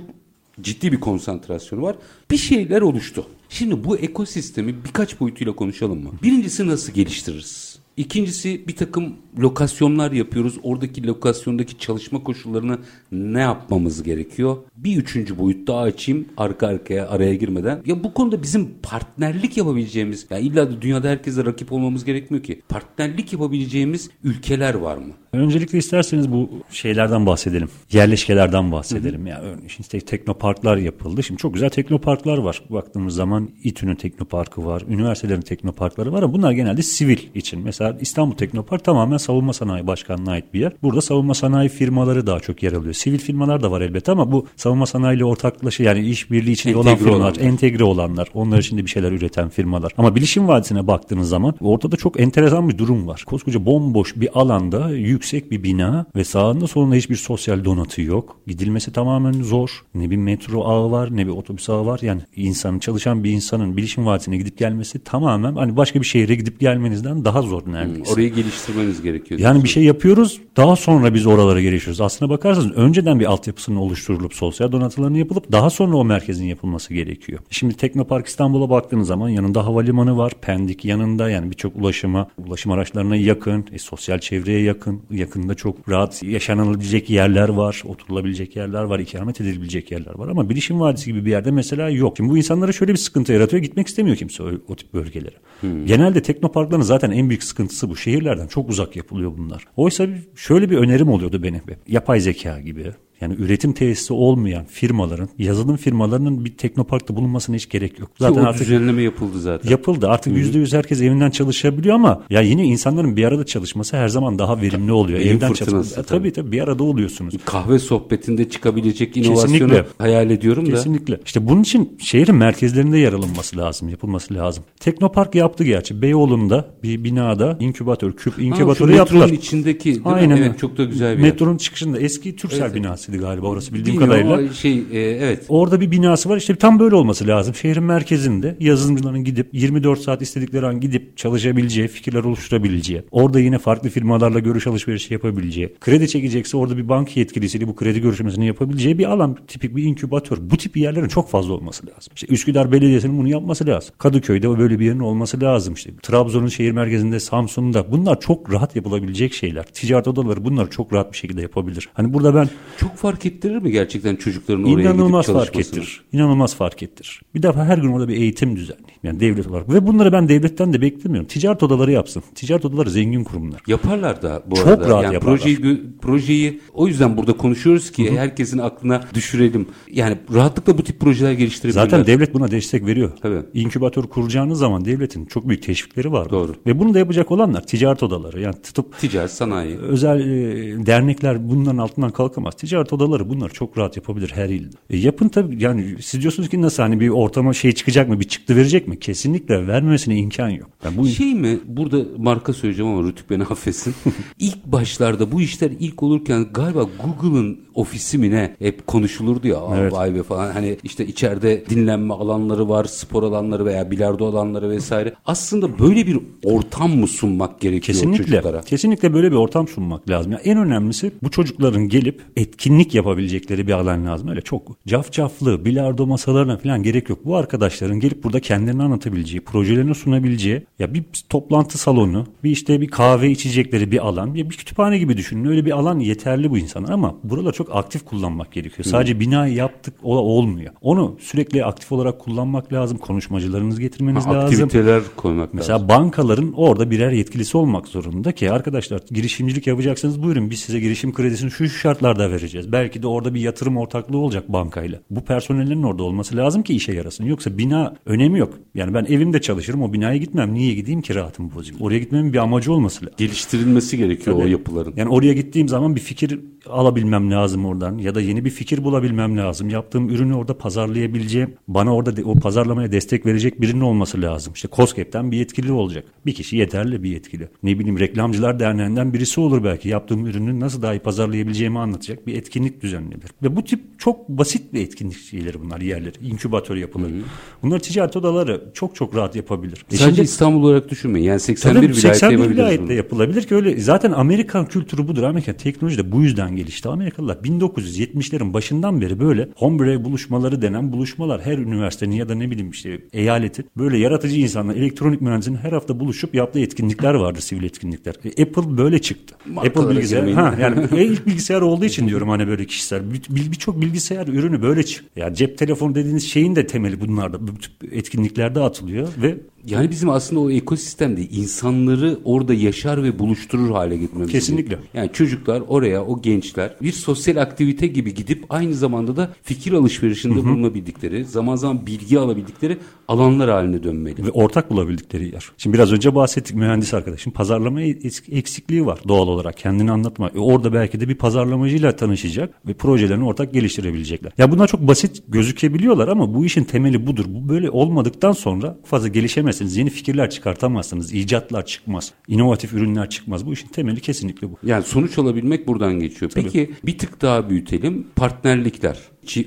ciddi bir konsantrasyonu var. Bir şeyler oluştu. Şimdi bu ekosistemi birkaç boyutuyla konuşalım mı? Birincisi nasıl geliştiririz? İkincisi bir takım lokasyonlar yapıyoruz. Oradaki lokasyondaki çalışma koşullarını ne yapmamız gerekiyor? Bir üçüncü boyut daha açayım arka arkaya araya girmeden. Ya bu konuda bizim partnerlik yapabileceğimiz, ya illa da dünyada herkese rakip olmamız gerekmiyor ki. Partnerlik yapabileceğimiz ülkeler var mı?
Öncelikle isterseniz bu şeylerden bahsedelim. Yerleşkelerden bahsedelim. Hı hı. Yani örneğin işte teknoparklar yapıldı. Şimdi çok güzel teknoparklar var. Baktığımız zaman İTÜ'nün teknoparkı var. Üniversitelerin teknoparkları var ama bunlar genelde sivil için. Mesela İstanbul Teknopark tamamen Savunma Sanayi Başkanlığı'na ait bir yer. Burada savunma sanayi firmaları daha çok yer alıyor. Sivil firmalar da var elbette ama bu savunma sanayiyle ortaklaşa yani işbirliği içinde entegre olan firmalar, olanlar. entegre olanlar, onlar için de bir şeyler üreten firmalar. Ama bilişim vadisine baktığınız zaman ortada çok enteresan bir durum var. Koskoca bomboş bir alanda yüksek bir bina ve sağında solunda hiçbir sosyal donatı yok. Gidilmesi tamamen zor. Ne bir metro ağı var ne bir otobüs ağı var. Yani insanın çalışan bir insanın bilişim vadisine gidip gelmesi tamamen hani başka bir şehre gidip gelmenizden daha zor neredeyse.
Hmm, orayı geliştirmeniz gerekiyor.
Yani bir şey yapıyoruz daha sonra biz oralara gelişiyoruz. Aslına bakarsanız önceden bir altyapısının oluşturulup sosyal donatılarının yapılıp daha sonra o merkezin yapılması gerekiyor. Şimdi Teknopark İstanbul'a baktığınız zaman yanında havalimanı var. Pendik yanında yani birçok ulaşıma, ulaşım araçlarına yakın, e, sosyal çevreye yakın, yakında çok rahat yaşanılabilecek yerler var, oturulabilecek yerler var, ikamet edilebilecek yerler var. Ama Bilişim Vadisi gibi bir yerde mesela yok. Şimdi bu insanlara şöyle bir sıkıntı yaratıyor. Gitmek istemiyor kimse o, o tip bölgelere. Hmm. Genelde teknoparkların zaten en büyük sıkıntısı bu. Şehirlerden çok uzak yapılıyor bunlar. Oysa şöyle bir önerim oluyordu benim. Yapay zeka gibi, yani üretim tesisi olmayan firmaların, yazılım firmalarının bir teknoparkta bulunmasına hiç gerek yok.
Zaten o artık düzenleme yapıldı zaten.
Yapıldı. Artık yüzde yüz herkes evinden çalışabiliyor ama ya yine insanların bir arada çalışması her zaman daha verimli oluyor.
Beyin Evden çalışması.
Tabii. tabii tabii bir arada oluyorsunuz.
Kahve sohbetinde çıkabilecek inovasyonu Kesinlikle. hayal ediyorum
Kesinlikle. da. Kesinlikle. İşte bunun için şehrin merkezlerinde yer alınması lazım, yapılması lazım. Teknopark yaptı gerçi. Beyoğlu'nda bir binada inkübatör, küp inkübatörü ha, yaptılar.
Metronun içindeki değil Aynen. mi? Evet çok da güzel bir
Metronun yer. çıkışında eski Türksel evet. Binasıydı galiba orası bildiğim Bilmiyorum, kadarıyla.
Şey, e, evet.
Orada bir binası var işte tam böyle olması lazım. Şehrin merkezinde yazılımcıların gidip 24 saat istedikleri an gidip çalışabileceği, fikirler oluşturabileceği, orada yine farklı firmalarla görüş alışverişi yapabileceği, kredi çekecekse orada bir banka yetkilisiyle bu kredi görüşmesini yapabileceği bir alan, tipik bir inkübatör. Bu tip yerlerin çok fazla olması lazım. İşte Üsküdar Belediyesi'nin bunu yapması lazım. Kadıköy'de böyle bir yerin olması lazım. İşte Trabzon'un şehir merkezinde, Samsun'da bunlar çok rahat yapılabilecek şeyler. Ticaret odaları bunlar çok rahat bir şekilde yapabilir. Hani burada ben
çok fark ettirir mi gerçekten çocukların oraya İnanılmaz gidip
fark ettirir. İnanılmaz fark ettirir. Bir defa her gün orada bir eğitim düzenleyin. Yani devlet olarak. Ve bunları ben devletten de beklemiyorum. Ticaret odaları yapsın. Ticaret odaları zengin kurumlar.
Yaparlar da bu
Çok
arada.
rahat yani yaparlar.
Projeyi, projeyi o yüzden burada konuşuyoruz ki Hı-hı. herkesin aklına düşürelim. Yani rahatlıkla bu tip projeler geliştirebilirler.
Zaten devlet buna destek veriyor. Tabii. İnkübatör kuracağınız zaman devletin çok büyük teşvikleri var.
Doğru.
Ve bunu da yapacak olanlar ticaret odaları. Yani tutup
ticaret sanayi.
Özel e, dernekler bunların altından kalkamaz. Ticaret odaları bunlar çok rahat yapabilir her ilde. E, yapın tabii yani siz diyorsunuz ki nasıl hani bir ortama şey çıkacak mı bir çıktı verecek mi? Kesinlikle vermemesine imkan yok.
Yani bu şey mi burada marka söyleyeceğim ama Rütük beni affetsin. İlk başlarda bu işler ilk olurken galiba Google'ın ofisi mi ne hep konuşulurdu ya evet. vay be falan hani işte içeride dinlenme alanları var spor alanları veya bilardo alanları vesaire aslında böyle bir ortam mı sunmak gerekiyor
kesinlikle,
çocuklara?
Kesinlikle böyle bir ortam sunmak lazım. Yani en önemlisi bu çocukların gelip etkinlik yapabilecekleri bir alan lazım. Öyle çok cafcaflı, bilardo masalarına falan gerek yok. Bu arkadaşların gelip burada kendilerini anlatabileceği, projelerini sunabileceği ya bir toplantı salonu, bir işte bir kahve içecekleri bir alan, bir, bir kütüphane gibi düşünün. Öyle bir alan yeterli bu insanlar ama buralar çok aktif kullanmak gerekiyor. Sadece binayı yaptık o olmuyor. Onu sürekli aktif olarak kullanmak lazım. Konuşmacılarınızı getirmeniz
ha,
lazım.
Aktiviteler koymak
Mesela
lazım.
bankaların orada birer yetkilisi olmak zorunda ki arkadaşlar girişimcilik yapacaksanız buyurun biz size girişim kredisini şu şartlarda vereceğiz. Belki de orada bir yatırım ortaklığı olacak bankayla. Bu personellerin orada olması lazım ki işe yarasın. Yoksa bina önemi yok. Yani ben evimde çalışırım o binaya gitmem. Niye gideyim ki rahatımı bozayım? Oraya gitmemin bir amacı olması lazım.
Geliştirilmesi gerekiyor Tabii. o yapıların.
Yani oraya gittiğim zaman bir fikir alabilmem lazım oradan ya da yeni bir fikir bulabilmem lazım. Yaptığım ürünü orada pazarlayabileceğim, bana orada de, o pazarlamaya destek verecek birinin olması lazım. İşte COSGAP'ten bir yetkili olacak. Bir kişi yeterli bir yetkili. Ne bileyim reklamcılar derneğinden birisi olur belki. Yaptığım ürünü nasıl daha iyi pazarlayabileceğimi anlatacak bir etkinlik düzenlenir. Ve bu tip çok basit bir etkinlik şeyleri bunlar yerleri. İnkübatör yapılır. Hı hı. Bunlar ticaret odaları çok çok rahat yapabilir.
E Sadece şimdi, İstanbul olarak düşünmeyin. Yani 81 tabii, vilayette 81 vilayette bunu.
yapılabilir ki öyle. Zaten Amerikan kültürü budur. Amerikan teknoloji de bu yüzden gelişti. Amerikalılar 1970'lerin başından beri böyle hombre buluşmaları denen buluşmalar her üniversitenin ya da ne bileyim işte eyaletin böyle yaratıcı insanlar elektronik mühendisinin her hafta buluşup yaptığı etkinlikler vardı sivil etkinlikler. E, Apple böyle çıktı.
Markalara Apple bilgisayar
ha yani ilk bilgisayar olduğu için diyorum hani böyle kişisel birçok bilgisayar ürünü böyle çıktı. Yani cep telefonu dediğiniz şeyin de temeli bunlarda etkinliklerde atılıyor ve
yani bizim aslında o ekosistemde insanları orada yaşar ve buluşturur hale getirmemiz
Kesinlikle.
Yani çocuklar oraya, o gençler bir sosyal aktivite gibi gidip aynı zamanda da fikir alışverişinde Hı-hı. bulunabildikleri, zaman zaman bilgi alabildikleri alanlar haline dönmeli.
Ve ortak bulabildikleri yer. Şimdi biraz önce bahsettik mühendis arkadaşım. Pazarlama eksikliği var doğal olarak. Kendini anlatma. E orada belki de bir pazarlamacıyla tanışacak ve projelerini ortak geliştirebilecekler. Ya bunlar çok basit gözükebiliyorlar ama bu işin temeli budur. Bu böyle olmadıktan sonra fazla gelişemezsiniz. Yeni fikirler çıkartamazsınız. icatlar çıkmaz. inovatif ürünler çıkmaz. Bu işin temeli kesinlikle bu.
Yani sonuç alabilmek buradan geçiyor. Tabii. Peki bir tık daha büyütelim. Partnerlikler.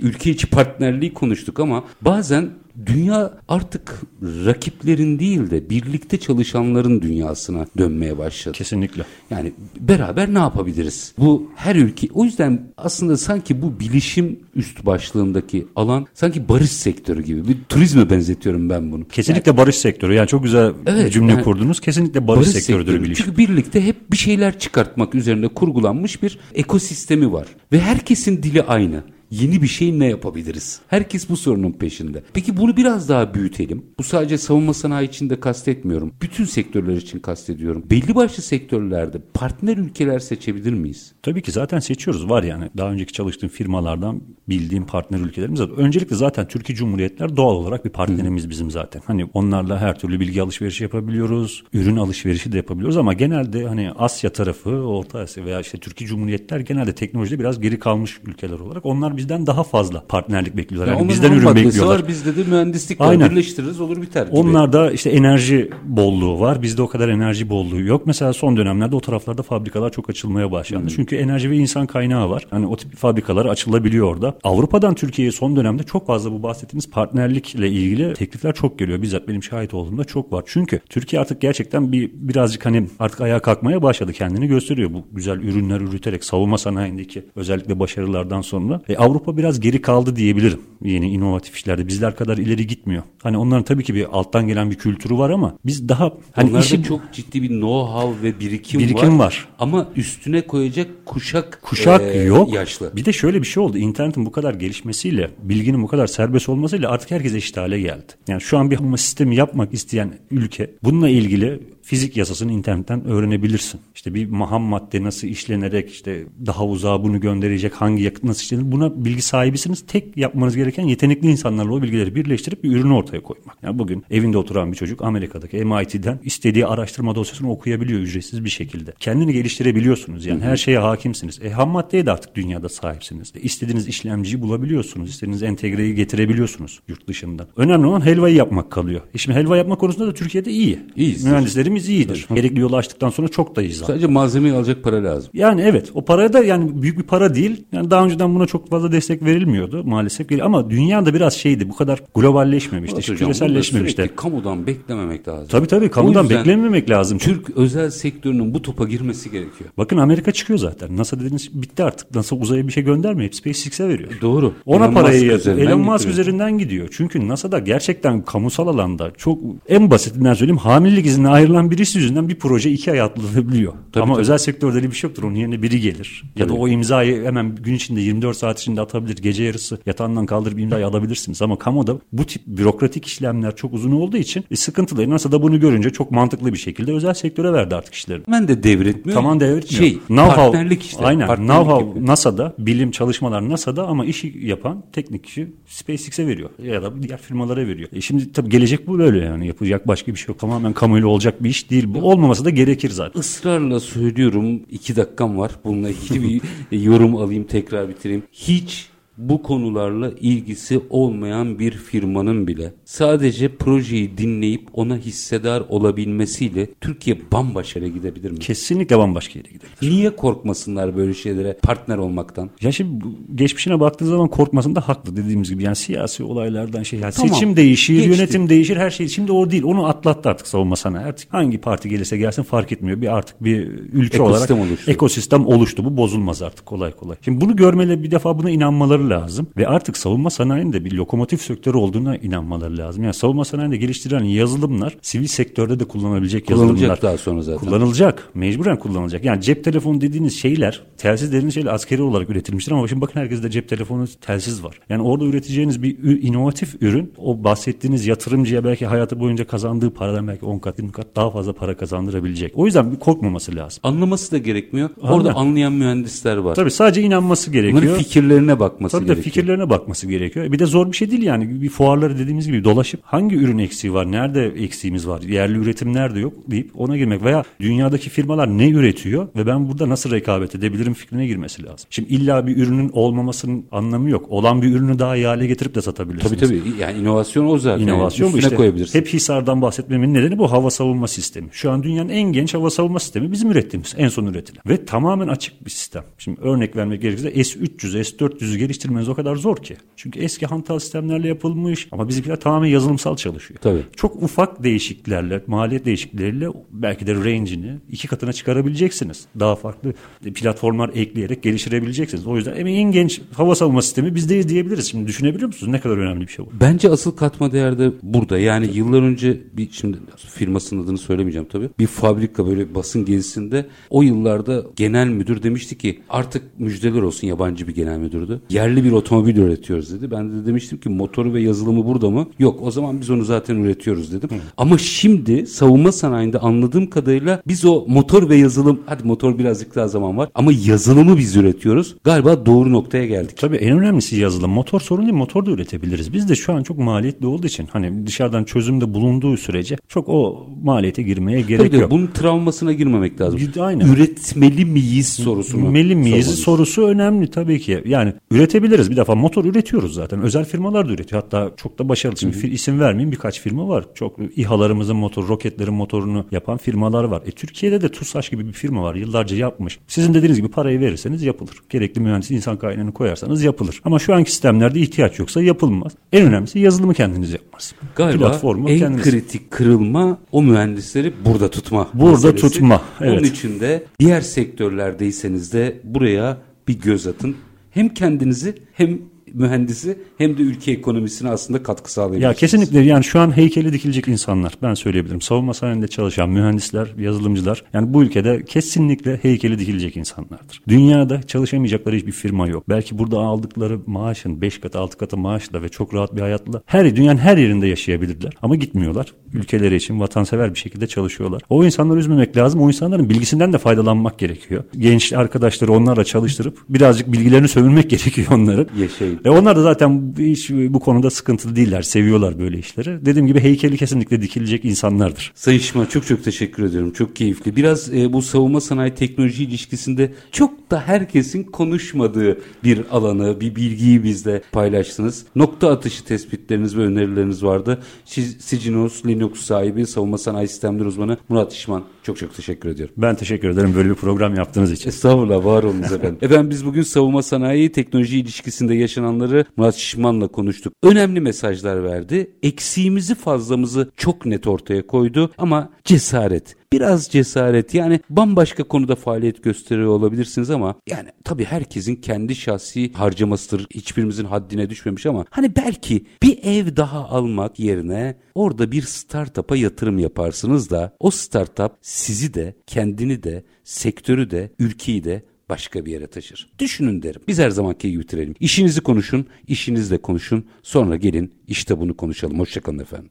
Ülke içi partnerliği konuştuk ama bazen dünya artık rakiplerin değil de birlikte çalışanların dünyasına dönmeye başladı.
Kesinlikle.
Yani beraber ne yapabiliriz? Bu her ülke o yüzden aslında sanki bu bilişim üst başlığındaki alan sanki barış sektörü gibi bir turizme benzetiyorum ben bunu.
Kesinlikle yani, barış sektörü. Yani çok güzel evet, cümle yani, kurdunuz. Kesinlikle barış, barış sektörüdür sektörü. bilişim.
Çünkü birlikte hep bir şeyler çıkartmak üzerine kurgulanmış bir ekosistemi var ve herkesin dili aynı yeni bir şey ne yapabiliriz? Herkes bu sorunun peşinde. Peki bunu biraz daha büyütelim. Bu sadece savunma sanayi için de kastetmiyorum. Bütün sektörler için kastediyorum. Belli başlı sektörlerde partner ülkeler seçebilir miyiz?
Tabii ki zaten seçiyoruz. Var yani. Daha önceki çalıştığım firmalardan bildiğim partner ülkelerimiz var. Öncelikle zaten Türkiye Cumhuriyetler doğal olarak bir partnerimiz Hı. bizim zaten. Hani onlarla her türlü bilgi alışverişi yapabiliyoruz. Ürün alışverişi de yapabiliyoruz ama genelde hani Asya tarafı, Orta Asya veya işte Türkiye Cumhuriyetler genelde teknolojide biraz geri kalmış ülkeler olarak. Onlar bizden daha fazla partnerlik bekliyorlar.
Yani, yani bizden ürün bekliyorlar. Var, bizde de mühendislik var. Aynen. Birleştiririz olur biter gibi.
Onlarda işte enerji bolluğu var. Bizde o kadar enerji bolluğu yok. Mesela son dönemlerde o taraflarda fabrikalar çok açılmaya başlandı. Hmm. Çünkü enerji ve insan kaynağı var. Hani o tip fabrikalar açılabiliyor orada. Avrupa'dan Türkiye'ye son dönemde çok fazla bu bahsettiğiniz partnerlikle ilgili teklifler çok geliyor. Bizzat benim şahit olduğumda çok var. Çünkü Türkiye artık gerçekten bir birazcık hani artık ayağa kalkmaya başladı. Kendini gösteriyor bu güzel ürünler üreterek savunma sanayindeki özellikle başarılardan sonra. E, Avrupa biraz geri kaldı diyebilirim yeni inovatif işlerde. Bizler kadar ileri gitmiyor. Hani onların tabii ki bir alttan gelen bir kültürü var ama biz daha
hani Onlarda işi, çok ciddi bir know-how ve birikim,
birikim var. var.
Ama üstüne koyacak kuşak
kuşak e, yok. Yaşlı. Bir de şöyle bir şey oldu. İnternetin bu kadar gelişmesiyle, bilginin bu kadar serbest olmasıyla artık herkes eşit hale geldi. Yani şu an bir sistemi yapmak isteyen ülke bununla ilgili fizik yasasını internetten öğrenebilirsin. İşte bir ham madde nasıl işlenerek işte daha uzağa bunu gönderecek hangi yakıt nasıl işlenir buna bilgi sahibisiniz. Tek yapmanız gereken yetenekli insanlarla o bilgileri birleştirip bir ürünü ortaya koymak. Yani bugün evinde oturan bir çocuk Amerika'daki MIT'den istediği araştırma dosyasını okuyabiliyor ücretsiz bir şekilde. Kendini geliştirebiliyorsunuz yani her şeye hakimsiniz. E, ham maddeye de artık dünyada sahipsiniz. E, istediğiniz işlemciyi bulabiliyorsunuz. İstediğiniz entegreyi getirebiliyorsunuz yurt dışından. Önemli olan helvayı yapmak kalıyor. E şimdi helva yapma konusunda da Türkiye'de iyi.
İyiyiz.
Mühendislerim işimiz iyidir. Gerekli yolu açtıktan sonra çok da iyiyiz.
Sadece malzemeyi alacak para lazım.
Yani evet o paraya da yani büyük bir para değil. Yani daha önceden buna çok fazla destek verilmiyordu maalesef. Ama dünyada biraz şeydi bu kadar globalleşmemişti. Hocam, küreselleşmemişti.
Kamudan beklememek lazım.
Tabii tabii kamudan beklememek lazım.
Türk özel sektörünün bu topa girmesi gerekiyor.
Bakın Amerika çıkıyor zaten. NASA dediğiniz bitti artık. NASA uzaya bir şey göndermiyor. SpaceX'e veriyor.
Doğru.
Ona Elon parayı yazıyor. Elon Musk gidiyor. üzerinden gidiyor. Çünkü NASA'da gerçekten kamusal alanda çok en basitinden söyleyeyim hamilelik izni ayrılan birisi yüzünden bir proje iki ay atlanabiliyor. Tabii, Ama tabii. özel sektörde öyle bir şey yoktur. Onun yerine biri gelir. Tabii. Ya da o imzayı hemen gün içinde 24 saat içinde atabilir. Gece yarısı yatağından kaldırıp imzayı alabilirsiniz. Ama kamuda bu tip bürokratik işlemler çok uzun olduğu için e, sıkıntıları NASA da bunu görünce çok mantıklı bir şekilde özel sektöre verdi artık işlerini.
Hemen de devretmiyor.
Tamam devretmiyor.
Şey, partnerlik işte.
Aynen. Know-how NASA'da, bilim çalışmalar NASA'da ama işi yapan teknik kişi SpaceX'e veriyor. Ya da diğer firmalara veriyor. E şimdi tabii gelecek bu böyle yani. Yapacak başka bir şey yok. Tamamen kamuyla olacak bir iş değil bu. Olmaması da gerekir zaten.
Israrla söylüyorum iki dakikam var. Bununla ilgili bir yorum alayım tekrar bitireyim. Hiç bu konularla ilgisi olmayan bir firmanın bile sadece projeyi dinleyip ona hissedar olabilmesiyle Türkiye bambaşka yere gidebilir mi?
Kesinlikle bambaşka yere gidebilir.
Niye korkmasınlar böyle şeylere partner olmaktan?
Ya şimdi geçmişine baktığın zaman korkmasında haklı dediğimiz gibi. Yani siyasi olaylardan şey. Yani
Tamam.
Seçim değişir,
Geçti.
yönetim değişir, her şey. Şimdi o değil. Onu atlattı artık savunma sanayi. Artık hangi parti gelirse gelsin fark etmiyor. Bir artık bir ülke
Ekosistem
olarak
oluştu.
ekosistem oluştu. Bu bozulmaz artık kolay kolay. Şimdi bunu görmeleri bir defa buna inanmaları lazım. Ve artık savunma sanayinin de bir lokomotif sektörü olduğuna inanmaları lazım. Yani savunma sanayinde geliştirilen yazılımlar sivil sektörde de kullanabilecek
Kullanılacak
yazılımlar.
daha sonra zaten.
Kullanılacak. Mecburen kullanılacak. Yani cep telefonu dediğiniz şeyler, telsiz dediğiniz şeyler askeri olarak üretilmiştir ama şimdi bakın herkeste cep telefonu, telsiz var. Yani orada üreteceğiniz bir inovatif ürün o bahsettiğiniz yatırımcıya belki hayatı boyunca kazandığı paradan belki 10 kat 20 kat daha fazla para kazandırabilecek. O yüzden bir korkmaması lazım.
Anlaması da gerekmiyor. Orada anlayan mühendisler var.
Tabii sadece inanması gerekiyor.
Bunların fikirlerine bakması
De
gerekiyor.
fikirlerine bakması gerekiyor. Bir de zor bir şey değil yani. Bir fuarları dediğimiz gibi dolaşıp hangi ürün eksiği var, nerede eksiğimiz var, yerli üretim nerede yok deyip ona girmek veya dünyadaki firmalar ne üretiyor ve ben burada nasıl rekabet edebilirim fikrine girmesi lazım. Şimdi illa bir ürünün olmamasının anlamı yok. Olan bir ürünü daha iyi hale getirip de satabilirsiniz.
Tabii tabii. Yani inovasyon o zaten.
İnovasyon bu işte.
koyabilirsin.
Hep Hisar'dan bahsetmemin nedeni bu hava savunma sistemi. Şu an dünyanın en genç hava savunma sistemi bizim ürettiğimiz, en son üretilen. Ve tamamen açık bir sistem. Şimdi örnek vermek gerekirse S300, S400'ü geliştirmeniz o kadar zor ki. Çünkü eski hantal sistemlerle yapılmış ama bizimkiler tamamen yazılımsal çalışıyor.
Tabii.
Çok ufak değişikliklerle, maliyet değişiklikleriyle belki de range'ini iki katına çıkarabileceksiniz. Daha farklı platformlar ekleyerek geliştirebileceksiniz. O yüzden en genç hava savunma sistemi bizdeyiz diyebiliriz. Şimdi düşünebiliyor musunuz ne kadar önemli bir şey bu?
Bence asıl katma değer de burada. Yani yıllar önce bir şimdi firmasının adını söylemeyeceğim tabii. Bir fabrika böyle basın gezisinde o yıllarda genel müdür demişti ki artık müjdeler olsun yabancı bir genel müdürdü. Yerli bir otomobil üretiyoruz dedi. Ben de demiştim ki motoru ve yazılımı burada mı? Yok o zaman biz onu zaten üretiyoruz dedim. Ama şimdi savunma sanayinde anladığım kadarıyla biz o motor ve yazılım hadi motor birazcık daha zaman var ama yazılımı biz üretiyoruz. Galiba doğru noktaya geldik.
Tabii en önemlisi yazılım. Motor sorun değil motor da üretebiliriz. Biz de şu an çok maliyetli olduğu için hani dışarıdan çözümde bulunduğu sürece çok o maliyete girmeye gerek
Tabii de
yok.
bunun travmasına girmemek lazım.
Aynen.
Üretmeli miyiz sorusunu.
Meli miyiz
sormalıyız.
sorusu önemli tabii ki. Yani üretebiliriz. Bir defa motor üretiyoruz zaten. Özel firmalar da üretiyor. Hatta çok da başarılı. Şimdi fir- isim vermeyeyim birkaç firma var. Çok İHA'larımızın motoru, roketlerin motorunu yapan firmalar var. E, Türkiye'de de TUSAŞ gibi bir firma var. Yıllarca yapmış. Sizin dediğiniz gibi parayı verirseniz yapılır. Gerekli mühendis insan kaynağını koyarsanız yapılır. Ama şu anki sistemlerde ihtiyaç yoksa yapılmaz. En önemlisi yazılımı kendiniz yapmaz.
Galiba
Platformu
en
kendiniz.
kritik kırılma o mühendisleri burada tutma.
Burada
meselesi.
tutma,
Onun
evet.
için de diğer sektörlerdeyseniz de buraya bir göz atın. Hem kendinizi hem mühendisi hem de ülke ekonomisine aslında katkı
Ya
sağlayabilirsiniz.
kesinlikle yani şu an heykeli dikilecek insanlar ben söyleyebilirim. Savunma sanayinde çalışan mühendisler, yazılımcılar yani bu ülkede kesinlikle heykeli dikilecek insanlardır. Dünyada çalışamayacakları hiçbir firma yok. Belki burada aldıkları maaşın 5 katı 6 katı maaşla ve çok rahat bir hayatla her dünyanın her yerinde yaşayabilirler. Ama gitmiyorlar. Ülkeleri için vatansever bir şekilde çalışıyorlar. O insanları üzmemek lazım. O insanların bilgisinden de faydalanmak gerekiyor. Genç arkadaşları onlarla çalıştırıp birazcık bilgilerini sömürmek gerekiyor onların.
Yaşayın.
E onlar da zaten hiç bu konuda sıkıntılı değiller. Seviyorlar böyle işleri. Dediğim gibi heykeli kesinlikle dikilecek insanlardır.
Sayın Şıma çok çok teşekkür ediyorum. Çok keyifli. Biraz e, bu savunma sanayi teknoloji ilişkisinde çok da herkesin konuşmadığı bir alanı, bir bilgiyi bizle paylaştınız. Nokta atışı tespitleriniz ve önerileriniz vardı. Siz, Sicinos Linux sahibi, savunma sanayi sistemleri uzmanı Murat İşman. Çok çok teşekkür ediyorum.
Ben teşekkür ederim böyle bir program yaptığınız için.
Estağfurullah var olunuz efendim. efendim biz bugün savunma sanayi teknoloji ilişkisinde yaşananları Murat Şişman'la konuştuk. Önemli mesajlar verdi. Eksiğimizi fazlamızı çok net ortaya koydu ama cesaret. Biraz cesaret yani bambaşka konuda faaliyet gösteriyor olabilirsiniz ama yani tabii herkesin kendi şahsi harcamasıdır. Hiçbirimizin haddine düşmemiş ama hani belki bir ev daha almak yerine orada bir startup'a yatırım yaparsınız da o startup sizi de kendini de sektörü de ülkeyi de başka bir yere taşır. Düşünün derim. Biz her zamanki gibi bitirelim. İşinizi konuşun, işinizle konuşun. Sonra gelin işte bunu konuşalım. Hoşçakalın efendim.